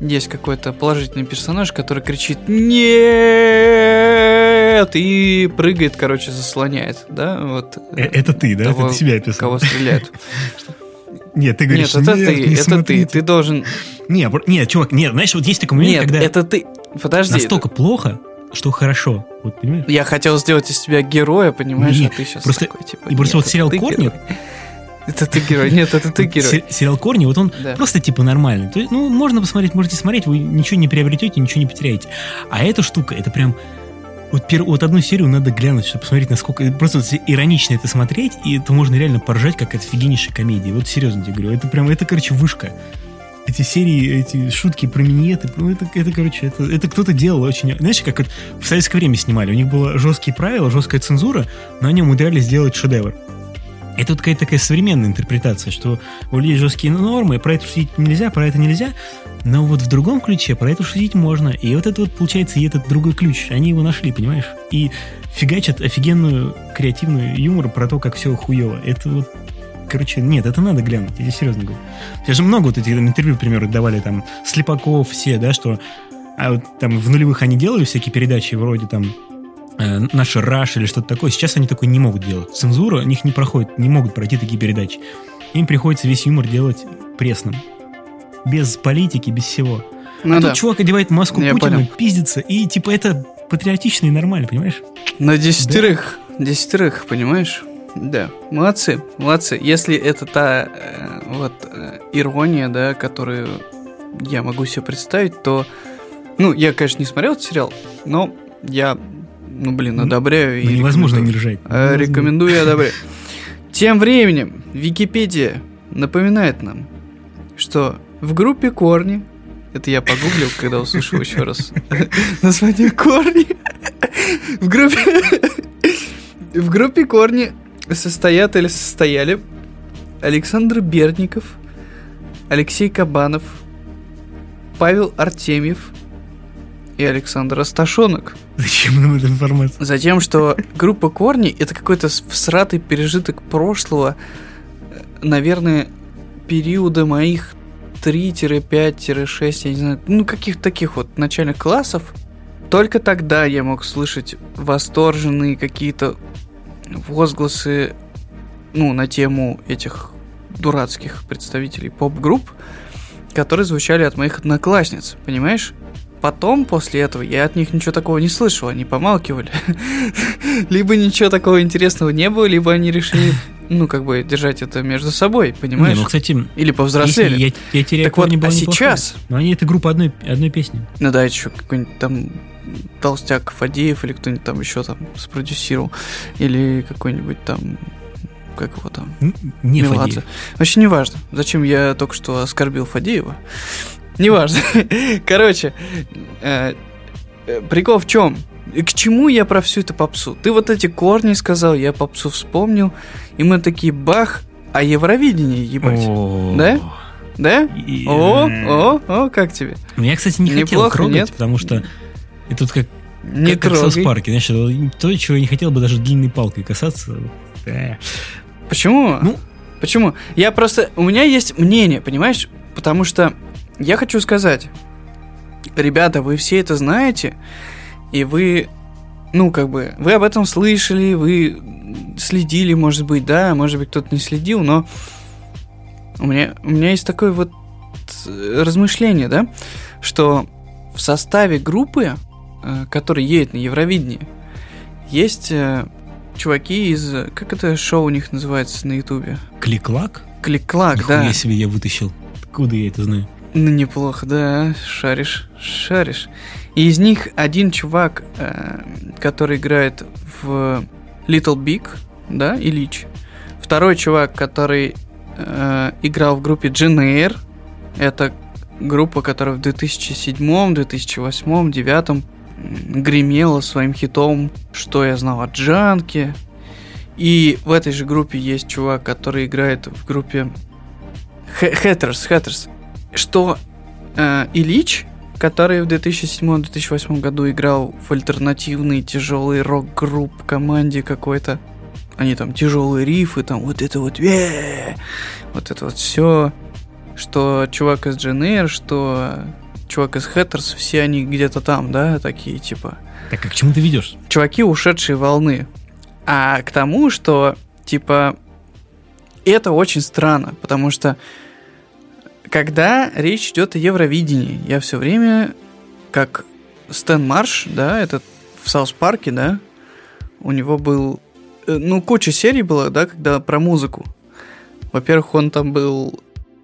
есть какой-то положительный персонаж, который кричит «Нет!» и прыгает, короче, заслоняет, да, вот. Э, это ты, да? Того, это ты себя описал. Кого стреляют. Нет, ты говоришь, нет, это нет, ты, не это смотрите. ты, ты должен... Нет, нет, чувак, нет, знаешь, вот есть такой момент, нет, когда... это ты, подожди. Настолько это... плохо, что хорошо, вот понимаешь? Я хотел сделать из тебя героя, понимаешь, нет, а ты сейчас просто, такой, типа... И просто вот сериал «Корни», это ты герой. Нет, это ты герой. Сериал Корни, вот он да. просто типа нормальный. То есть, ну, можно посмотреть, можете смотреть, вы ничего не приобретете, ничего не потеряете. А эта штука, это прям вот, пер, вот одну серию надо глянуть, чтобы посмотреть, насколько... Просто вот иронично это смотреть, и это можно реально поржать, как офигеннейшая комедия. Вот серьезно тебе говорю. Это прям, это, короче, вышка. Эти серии, эти шутки про миньеты, ну, это, это, короче, это, это кто-то делал очень... Знаешь, как в советское время снимали. У них было жесткие правила, жесткая цензура, но они умудрялись сделать шедевр. Это вот какая-то такая современная интерпретация, что у людей жесткие нормы, про это шутить нельзя, про это нельзя, но вот в другом ключе про это шутить можно. И вот это вот получается и этот другой ключ. Они его нашли, понимаешь? И фигачат офигенную креативную юмор про то, как все хуево. Это вот Короче, нет, это надо глянуть, я серьезно говорю. Сейчас же много вот этих там, интервью, к примеру, давали там Слепаков, все, да, что а вот там в нулевых они делали всякие передачи вроде там э, наш Раш или что-то такое. Сейчас они такое не могут делать. Цензура у них не проходит, не могут пройти такие передачи. Им приходится весь юмор делать пресным. Без политики, без всего. Ну, а да. тут чувак одевает маску Я Путина, понял. пиздится, и типа это патриотично и нормально, понимаешь? На десятерых, да. десятерых, понимаешь? Да, молодцы, молодцы. Если это та э, вот э, ирония, да, которую я могу себе представить, то, ну, я, конечно, не смотрел этот сериал, но я ну, блин, одобряю. Ну, невозможно не ржать. Э, рекомендую и одобряю. Тем временем Википедия напоминает нам, что в группе Корни, это я погуглил, когда услышал еще раз название Корни, в группе, в группе Корни состоят или состояли Александр Берников, Алексей Кабанов, Павел Артемьев, и Александр Асташонок. Зачем нам эта информация? Затем, что группа Корни — это какой-то всратый пережиток прошлого, э, наверное, периода моих 3-5-6, я не знаю, ну, каких-то таких вот начальных классов. Только тогда я мог слышать восторженные какие-то возгласы, ну, на тему этих дурацких представителей поп-групп, которые звучали от моих одноклассниц, понимаешь? Потом, после этого, я от них ничего такого не слышал, они помалкивали. либо ничего такого интересного не было, либо они решили, ну, как бы, держать это между собой, понимаешь? Не, ну, кстати... Или повзрослели. Я, я теряю так вот, а сейчас... Но они это группа одной, одной песни. Ну да, еще какой-нибудь там Толстяк Фадеев или кто-нибудь там еще там спродюсировал. Или какой-нибудь там как его там? Не Меладзе. Фадеев. Вообще не важно. Зачем я только что оскорбил Фадеева? Неважно. Короче, э, э, прикол в чем? К чему я про всю эту попсу? Ты вот эти корни сказал, я попсу вспомнил, и мы такие бах, а Евровидение, ебать. Да? Да? О, о, о, как тебе? Ну, я, кстати, не хотел трогать, потому что это тут как не как, знаешь, то, чего я не хотел бы даже длинной палкой касаться. Почему? Ну, Почему? Я просто... У меня есть мнение, понимаешь? Потому что я хочу сказать, ребята, вы все это знаете, и вы, ну, как бы, вы об этом слышали, вы следили, может быть, да, может быть, кто-то не следил, но у меня, у меня есть такое вот размышление, да, что в составе группы, э, которая едет на Евровидение, есть э, чуваки из... Как это шоу у них называется на Ютубе? Клик-клак? Клик-клак, да. Я себе я вытащил. Откуда я это знаю? Ну, неплохо, да, шаришь, шаришь. И из них один чувак, э, который играет в Little Big, да, Ильич. Второй чувак, который э, играл в группе Дженейр, это группа, которая в 2007, 2008, 2009 гремела своим хитом «Что я знал о Джанке». И в этой же группе есть чувак, который играет в группе Хэттерс, Хэттерс. Что э, Ильич, который в 2007-2008 году играл в альтернативный тяжелый рок-групп команде какой-то, они там тяжелые рифы, там вот это вот, вот это вот все, что чувак из GNR, что чувак из Хэттерс, все они где-то там, да, такие типа. Так а к чему ты ведешь? Чуваки ушедшие волны. А к тому, что типа это очень странно, потому что когда речь идет о Евровидении, я все время, как Стэн Марш, да, этот в Саус Парке, да, у него был, э, ну, куча серий было, да, когда про музыку. Во-первых, он там был,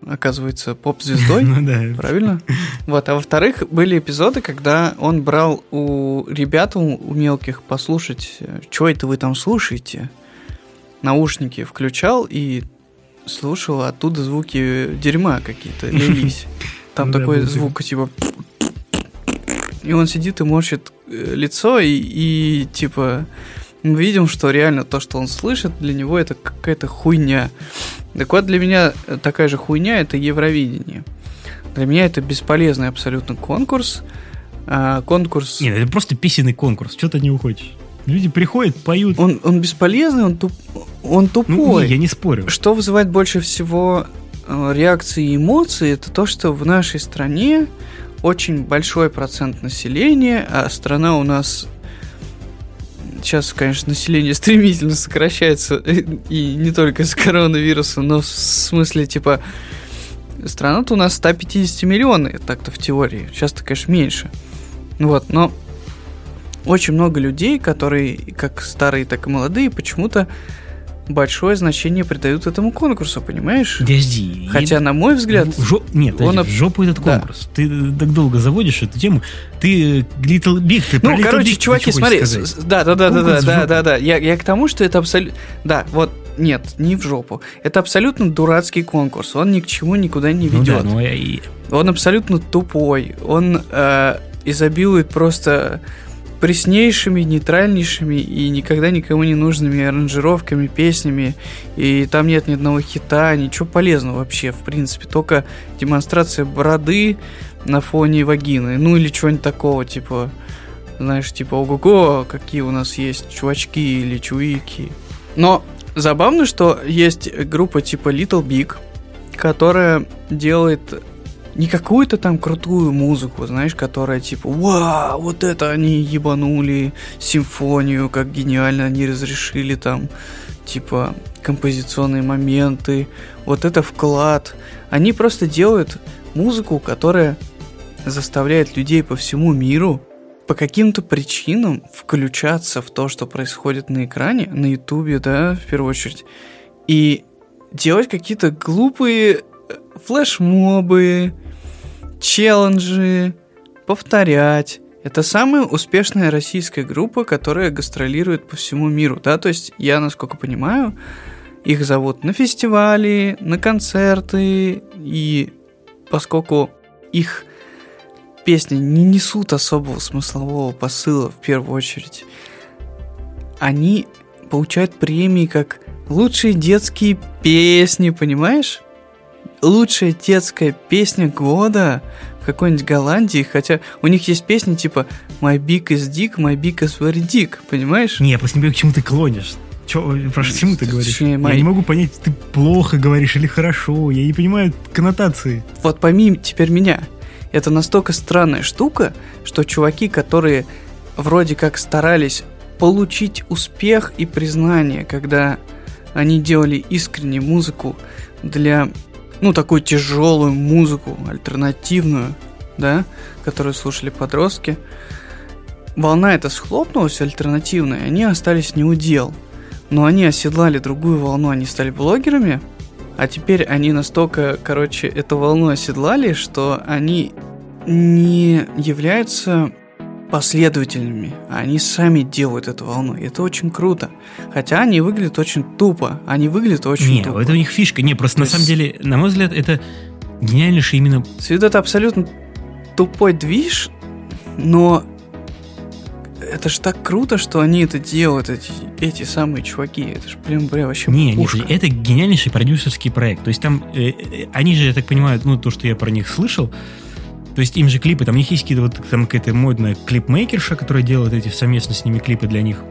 оказывается, поп-звездой, ну, правильно? Вот, а во-вторых, были эпизоды, когда он брал у ребят, у мелких, послушать, э, что это вы там слушаете, наушники включал и слушал, оттуда звуки дерьма какие-то лились. Там такой звук, типа... И он сидит и морщит э, лицо, и, и типа мы видим, что реально то, что он слышит, для него это какая-то хуйня. Так вот, для меня такая же хуйня это Евровидение. Для меня это бесполезный абсолютно конкурс. А, конкурс... Нет, это просто песенный конкурс. Что ты не уходишь? Люди приходят, поют. Он, он бесполезный, он, туп, он тупой. Ну, я не спорю. Что вызывает больше всего э, реакции и эмоций, это то, что в нашей стране очень большой процент населения, а страна у нас сейчас, конечно, население стремительно сокращается, и не только из коронавируса, но в смысле, типа, страна-то у нас 150 миллионов, так-то в теории. Сейчас-то, конечно, меньше. Вот, но очень много людей, которые, как старые, так и молодые, почему-то большое значение придают этому конкурсу, понимаешь? Подожди. Хотя, на мой взгляд... В, жо... Нет, он... в жопу этот конкурс. Да. Ты так долго заводишь эту тему. Ты Little Big, ты Ну, короче, Big чуваки, смотри. Да, да, да, да, да, да, да, да. Я, я к тому, что это абсолютно... Да, вот нет, не в жопу. Это абсолютно дурацкий конкурс. Он ни к чему никуда не ведет. Ну да, ну и... Он абсолютно тупой. Он э, изобилует просто преснейшими, нейтральнейшими и никогда никому не нужными аранжировками, песнями. И там нет ни одного хита, ничего полезного вообще, в принципе. Только демонстрация бороды на фоне вагины. Ну или чего-нибудь такого, типа, знаешь, типа, ого-го, какие у нас есть чувачки или чуики. Но забавно, что есть группа типа Little Big, которая делает не какую-то там крутую музыку, знаешь, которая типа, вау, вот это они ебанули симфонию, как гениально они разрешили там, типа, композиционные моменты, вот это вклад. Они просто делают музыку, которая заставляет людей по всему миру по каким-то причинам включаться в то, что происходит на экране, на ютубе, да, в первую очередь, и делать какие-то глупые флешмобы, челленджи, повторять. Это самая успешная российская группа, которая гастролирует по всему миру, да, то есть я, насколько понимаю, их зовут на фестивали, на концерты, и поскольку их песни не несут особого смыслового посыла в первую очередь, они получают премии как лучшие детские песни, понимаешь? Лучшая детская песня года в какой-нибудь Голландии, хотя у них есть песни типа «My big is dick, my big is very dick», понимаешь? Не, я просто не понимаю, к чему ты клонишь. Чё, про чему ты говоришь? Точнее, я не могу понять, ты плохо говоришь или хорошо. Я не понимаю коннотации. Вот пойми теперь меня. Это настолько странная штука, что чуваки, которые вроде как старались получить успех и признание, когда они делали искренне музыку для ну, такую тяжелую музыку, альтернативную, да, которую слушали подростки. Волна эта схлопнулась, альтернативная, они остались не удел. Но они оседлали другую волну, они стали блогерами, а теперь они настолько, короче, эту волну оседлали, что они не являются последовательными. Они сами делают эту волну. И это очень круто. Хотя они выглядят очень тупо. Они выглядят очень не, тупо. это у них фишка. Не, просто То на есть... самом деле, на мой взгляд, это гениальнейший именно... С виду это абсолютно тупой движ, но это ж так круто, что они это делают, эти, эти самые чуваки. Это же прям, прям вообще Не, пушка. нет, это гениальнейший продюсерский проект. То есть там, э, э, они же, я так понимаю, ну, то, что я про них слышал, то есть им же клипы, там у них есть какие-то вот, там какая-то модная клипмейкерша, которая делает эти совместно с ними клипы для них.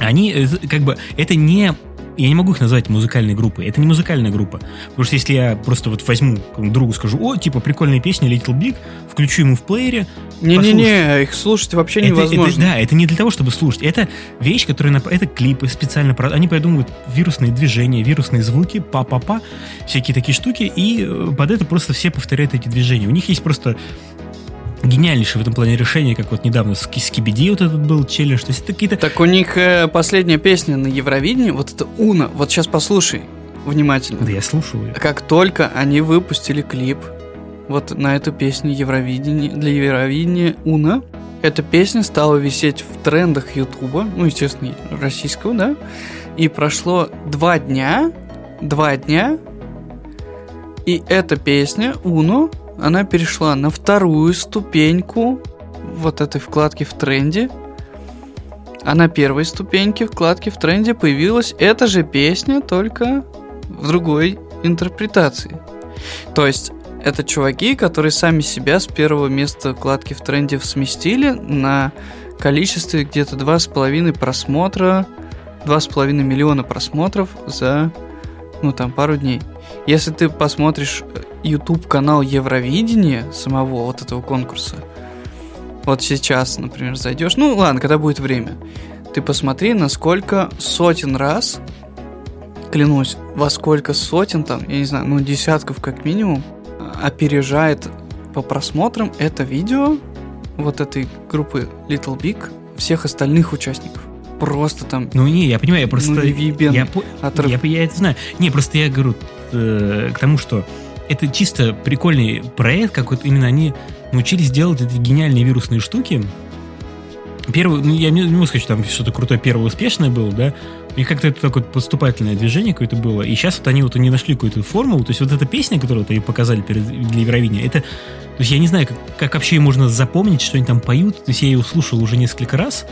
Они, э, как бы, это не я не могу их назвать музыкальной группой. Это не музыкальная группа. Потому что если я просто вот возьму другу, скажу, о, типа, прикольная песня Little Big, включу ему в плеере, Не-не-не, их слушать вообще это, невозможно. Это, да, это не для того, чтобы слушать. Это вещь, которая... Это клипы специально... Они придумывают вирусные движения, вирусные звуки, па-па-па, всякие такие штуки, и э, под это просто все повторяют эти движения. У них есть просто гениальнейшее в этом плане решение, как вот недавно с Ки- Скибиди вот этот был челлендж. То есть это какие-то... Так у них э, последняя песня на Евровидении, вот это Уна. Вот сейчас послушай внимательно. Да я слушал ее. Как только они выпустили клип вот на эту песню Евровидения, для Евровидения Уна, эта песня стала висеть в трендах Ютуба, ну, естественно, российского, да, и прошло два дня, два дня, и эта песня Уно, она перешла на вторую ступеньку вот этой вкладки в тренде, а на первой ступеньке вкладки в тренде появилась эта же песня, только в другой интерпретации. То есть это чуваки, которые сами себя с первого места вкладки в тренде сместили на количестве где-то 2,5 просмотра, 2,5 миллиона просмотров за, ну там, пару дней. Если ты посмотришь YouTube канал Евровидения самого вот этого конкурса, вот сейчас, например, зайдешь, ну ладно, когда будет время, ты посмотри, насколько сотен раз, клянусь, во сколько сотен там, я не знаю, ну десятков как минимум, опережает по просмотрам это видео вот этой группы Little Big всех остальных участников. Просто там Ну не, я понимаю, я просто... ну, я, отрыв. я, я это знаю. Не, просто я говорю э, к тому, что это чисто прикольный проект, как вот именно они научились делать эти гениальные вирусные штуки. Первый, ну, я не, не могу сказать, что там что-то крутое первое успешное было, да, них как-то это такое поступательное движение какое-то было, и сейчас вот они вот они нашли какую-то формулу, то есть вот эта песня, которую они показали перед, для Евровидения, это, то есть я не знаю, как, как вообще можно запомнить, что они там поют, то есть я ее слушал уже несколько раз,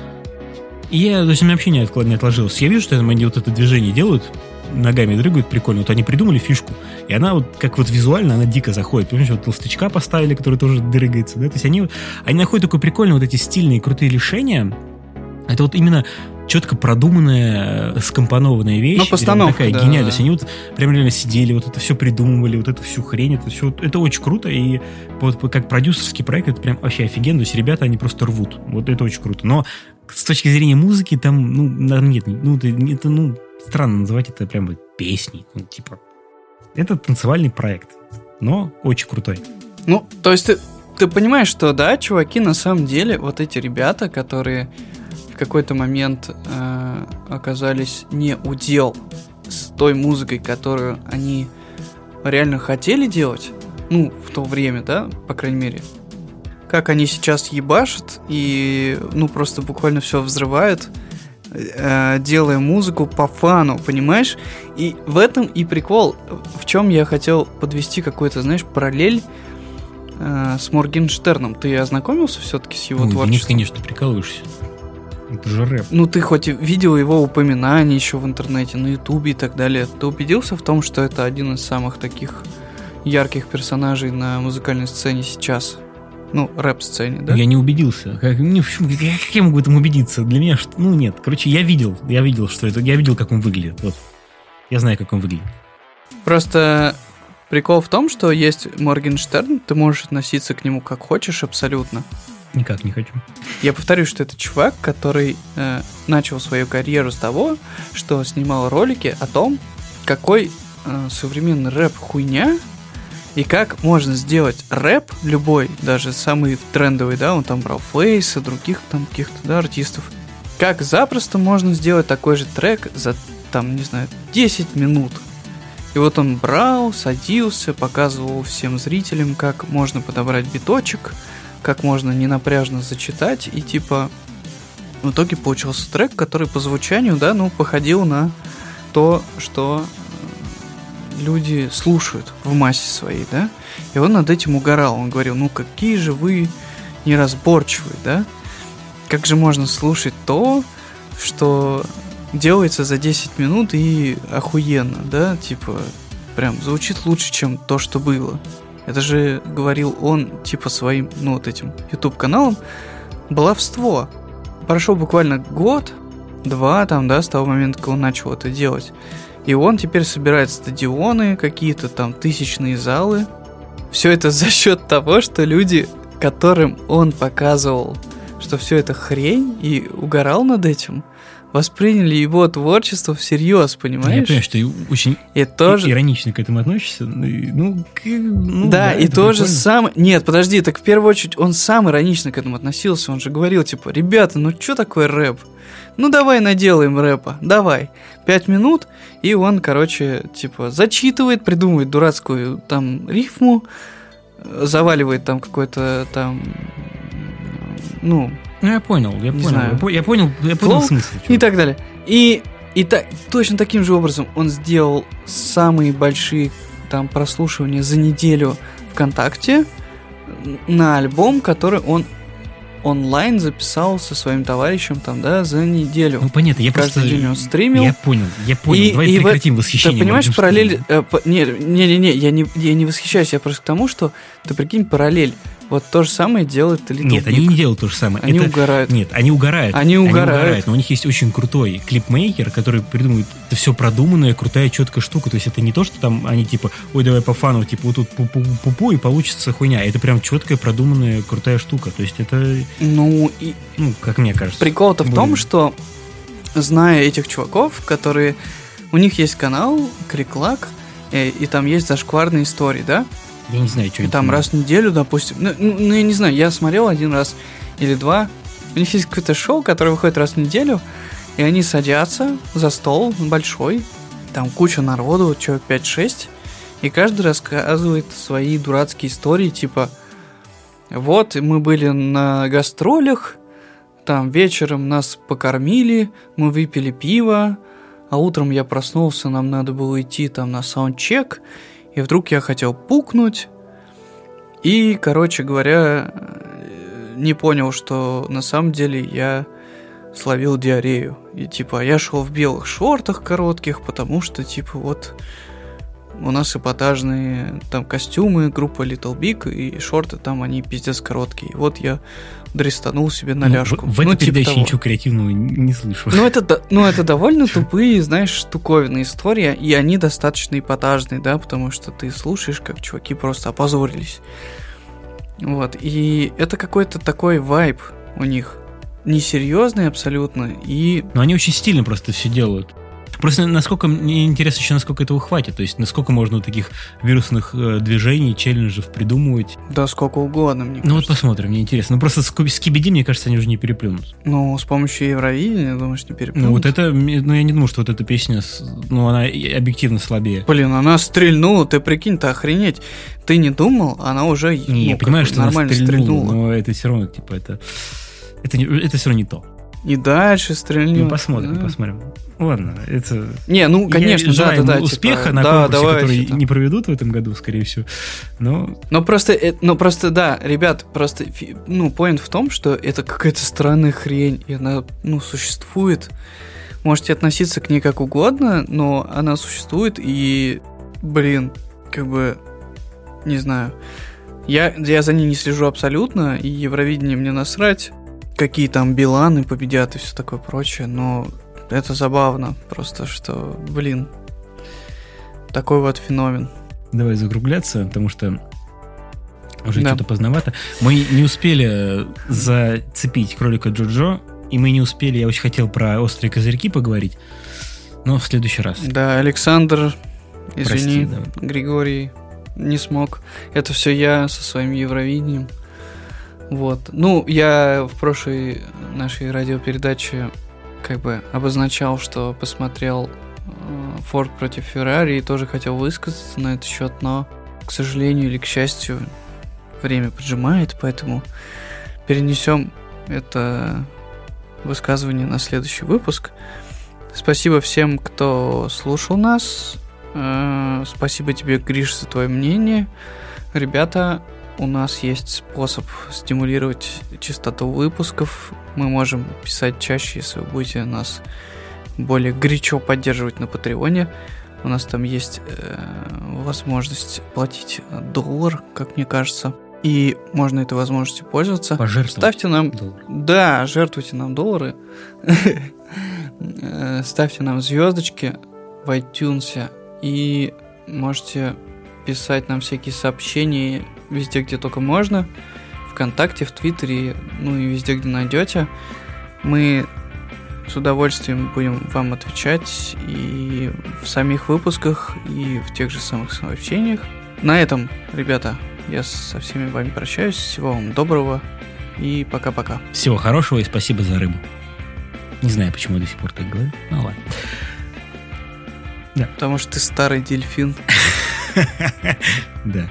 и я, то есть у меня вообще не, отклад- не отложилось. Я вижу, что они вот это движение делают, ногами дрыгают прикольно. Вот они придумали фишку. И она вот, как вот визуально, она дико заходит. Понимаешь, вот толстячка поставили, который тоже дрыгается, да? То есть они, они находят такое прикольное вот эти стильные, крутые решения. Это вот именно четко продуманная, скомпонованная вещь. Ну, постановка, такая да, гениальная. да. Они вот прям реально сидели, вот это все придумывали, вот эту всю хрень, это все, это очень круто, и вот как продюсерский проект это прям вообще офигенно, то есть ребята, они просто рвут, вот это очень круто. Но с точки зрения музыки там, ну, там нет, ну, это, ну, странно называть это прям песней, ну, типа, это танцевальный проект, но очень крутой. Ну, то есть ты, ты понимаешь, что да, чуваки, на самом деле, вот эти ребята, которые в какой-то момент э, оказались не удел с той музыкой, которую они реально хотели делать, ну, в то время, да, по крайней мере, как они сейчас ебашат и, ну, просто буквально все взрывают, э, делая музыку по фану, понимаешь? И в этом и прикол, в чем я хотел подвести какой-то, знаешь, параллель э, с Моргенштерном. Ты ознакомился все-таки с его ну, творчеством? Денис, конечно, прикалываешься. Это же рэп. Ну, ты хоть видел его упоминания еще в интернете, на ютубе и так далее. Ты убедился в том, что это один из самых таких ярких персонажей на музыкальной сцене сейчас? Ну, рэп-сцене, да? Я не убедился. Как, не, почему- как я могу в этом убедиться? Для меня, что, ну нет. Короче, я видел, я видел, что это, я видел, как он выглядит. Вот. Я знаю, как он выглядит. Просто прикол в том, что есть Моргенштерн, ты можешь относиться к нему как хочешь абсолютно. Никак не хочу. Я повторюсь, что это чувак, который э, начал свою карьеру с того, что снимал ролики о том, какой э, современный рэп хуйня, и как можно сделать рэп любой, даже самый трендовый, да, он там брал Фейса, других там каких-то, да, артистов. Как запросто можно сделать такой же трек за, там, не знаю, 10 минут. И вот он брал, садился, показывал всем зрителям, как можно подобрать биточек, как можно ненапряжно зачитать, и типа в итоге получился трек, который по звучанию, да, ну, походил на то, что люди слушают в массе своей, да? И он над этим угорал. Он говорил, ну какие же вы неразборчивые, да? Как же можно слушать то, что делается за 10 минут и охуенно, да? Типа, прям звучит лучше, чем то, что было. Это же говорил он, типа, своим, ну, вот этим YouTube-каналом. Баловство. Прошел буквально год, два там, да, с того момента, как он начал это делать. И он теперь собирает стадионы, какие-то там тысячные залы. Все это за счет того, что люди, которым он показывал, что все это хрень, и угорал над этим, восприняли его творчество всерьез, понимаешь? Я понимаю, что ты очень и тоже... иронично к этому относишься. Ну, к... ну да, да, и то же самое... Нет, подожди, так в первую очередь он сам иронично к этому относился. Он же говорил, типа, ребята, ну что такое рэп? Ну давай наделаем рэпа, давай. Пять минут, и он, короче, типа, зачитывает, придумывает дурацкую там рифму, заваливает там какой-то там, ну, ну, я понял, я понял. Знаю. Я, понял, я понял Флоу смысл. И так далее. И, и так, точно таким же образом он сделал самые большие там прослушивания за неделю ВКонтакте на альбом, который он онлайн записал со своим товарищем там, да, за неделю. Ну, понятно, я Каждый просто... день он стримил. Я понял, я понял. И, Давай и прекратим в... восхищение. Ты понимаешь, параллель... Э, по... Не, не, не, не, я не, я не восхищаюсь, я просто к тому, что ты прикинь, параллель. Вот то же самое делает Little Нет, Big. они не делают то же самое. Они это... угорают. Нет, они угорают. Они угорают. Они угорают, но у них есть очень крутой клипмейкер, который придумывает это все продуманная, крутая, четкая штука. То есть это не то, что там они типа, ой, давай по фану, типа, вот тут пу-пу-пу, и получится хуйня. Это прям четкая, продуманная, крутая штука. То есть это... Ну, и... Ну, как мне кажется. Прикол-то в том, что, зная этих чуваков, которые... У них есть канал, Криклак, и, э, и там есть зашкварные истории, да? Я не знаю, что это. Там раз в неделю, допустим. Ну, ну, ну, я не знаю, я смотрел один раз или два. У них есть какое-то шоу, которое выходит раз в неделю, и они садятся за стол большой, там куча народу, человек 5-6, и каждый рассказывает свои дурацкие истории, типа, вот, мы были на гастролях, там вечером нас покормили, мы выпили пиво, а утром я проснулся, нам надо было идти там на саундчек, и вдруг я хотел пукнуть, и, короче говоря, не понял, что на самом деле я словил диарею. И типа я шел в белых шортах коротких, потому что типа вот у нас эпатажные там костюмы, группа Little Big, и шорты там, они пиздец короткие. Вот я дрестанул себе на ляжку. В, в ну, этой типа передаче того. ничего креативного не слышу. Ну это, ну, это довольно тупые, знаешь, штуковинные истории, и они достаточно эпатажные, да, потому что ты слушаешь, как чуваки просто опозорились. Вот, и это какой-то такой вайб у них. Несерьезный абсолютно, и... Но они очень стильно просто все делают. Просто насколько мне интересно еще, насколько этого хватит. То есть, насколько можно таких вирусных э, движений, челленджев придумывать. Да, сколько угодно, мне Ну кажется. вот посмотрим, мне интересно. Ну просто с, с Кибиди, мне кажется, они уже не переплюнут. Ну, с помощью Евровидения, думаешь, не переплюнут? Ну вот это, ну я не думаю, что вот эта песня, ну она объективно слабее. Блин, она стрельнула, ты прикинь-то охренеть. Ты не думал, она уже не, ну, я понимаю, что нормально стрельнула, стрельнула. Но это все равно, типа, это, это, это все равно не то. И дальше стрельнем. Ну, посмотрим, да. посмотрим. Ладно, это... Не, ну, конечно, Я да, да, да. успеха типа, на да, конкурсе, давайте, который там. не проведут в этом году, скорее всего. Но... но просто, э, но просто, да, ребят, просто, ну, поинт в том, что это какая-то странная хрень, и она, ну, существует. Можете относиться к ней как угодно, но она существует, и, блин, как бы, не знаю. Я, я за ней не слежу абсолютно, и Евровидение мне насрать какие там Биланы победят и все такое прочее, но это забавно, просто что, блин, такой вот феномен. Давай закругляться, потому что уже да. что-то поздновато. Мы не успели зацепить кролика Джоджо, и мы не успели, я очень хотел про острые козырьки поговорить, но в следующий раз. Да, Александр, извини, Прости, да. Григорий не смог. Это все я со своим Евровидением. Вот. Ну, я в прошлой нашей радиопередаче как бы обозначал, что посмотрел Форд э, против Феррари и тоже хотел высказаться на этот счет, но, к сожалению или к счастью, время поджимает, поэтому перенесем это высказывание на следующий выпуск. Спасибо всем, кто слушал нас. Э, спасибо тебе, Гриш, за твое мнение. Ребята, у нас есть способ стимулировать частоту выпусков. Мы можем писать чаще, если вы будете нас более горячо поддерживать на Патреоне. У нас там есть э, возможность платить доллар, как мне кажется. И можно этой возможностью пользоваться. Пожертвовать. Ставьте нам... доллар. Да, жертвуйте нам доллары. Э, Ставьте нам звездочки в iTunes и можете писать нам всякие сообщения везде, где только можно. Вконтакте, в Твиттере, ну и везде, где найдете. Мы с удовольствием будем вам отвечать и в самих выпусках, и в тех же самых сообщениях. На этом, ребята, я со всеми вами прощаюсь. Всего вам доброго и пока-пока. Всего хорошего и спасибо за рыбу. Не знаю, почему я до сих пор так говорю. Ну ладно. Потому что ты старый дельфин. Да.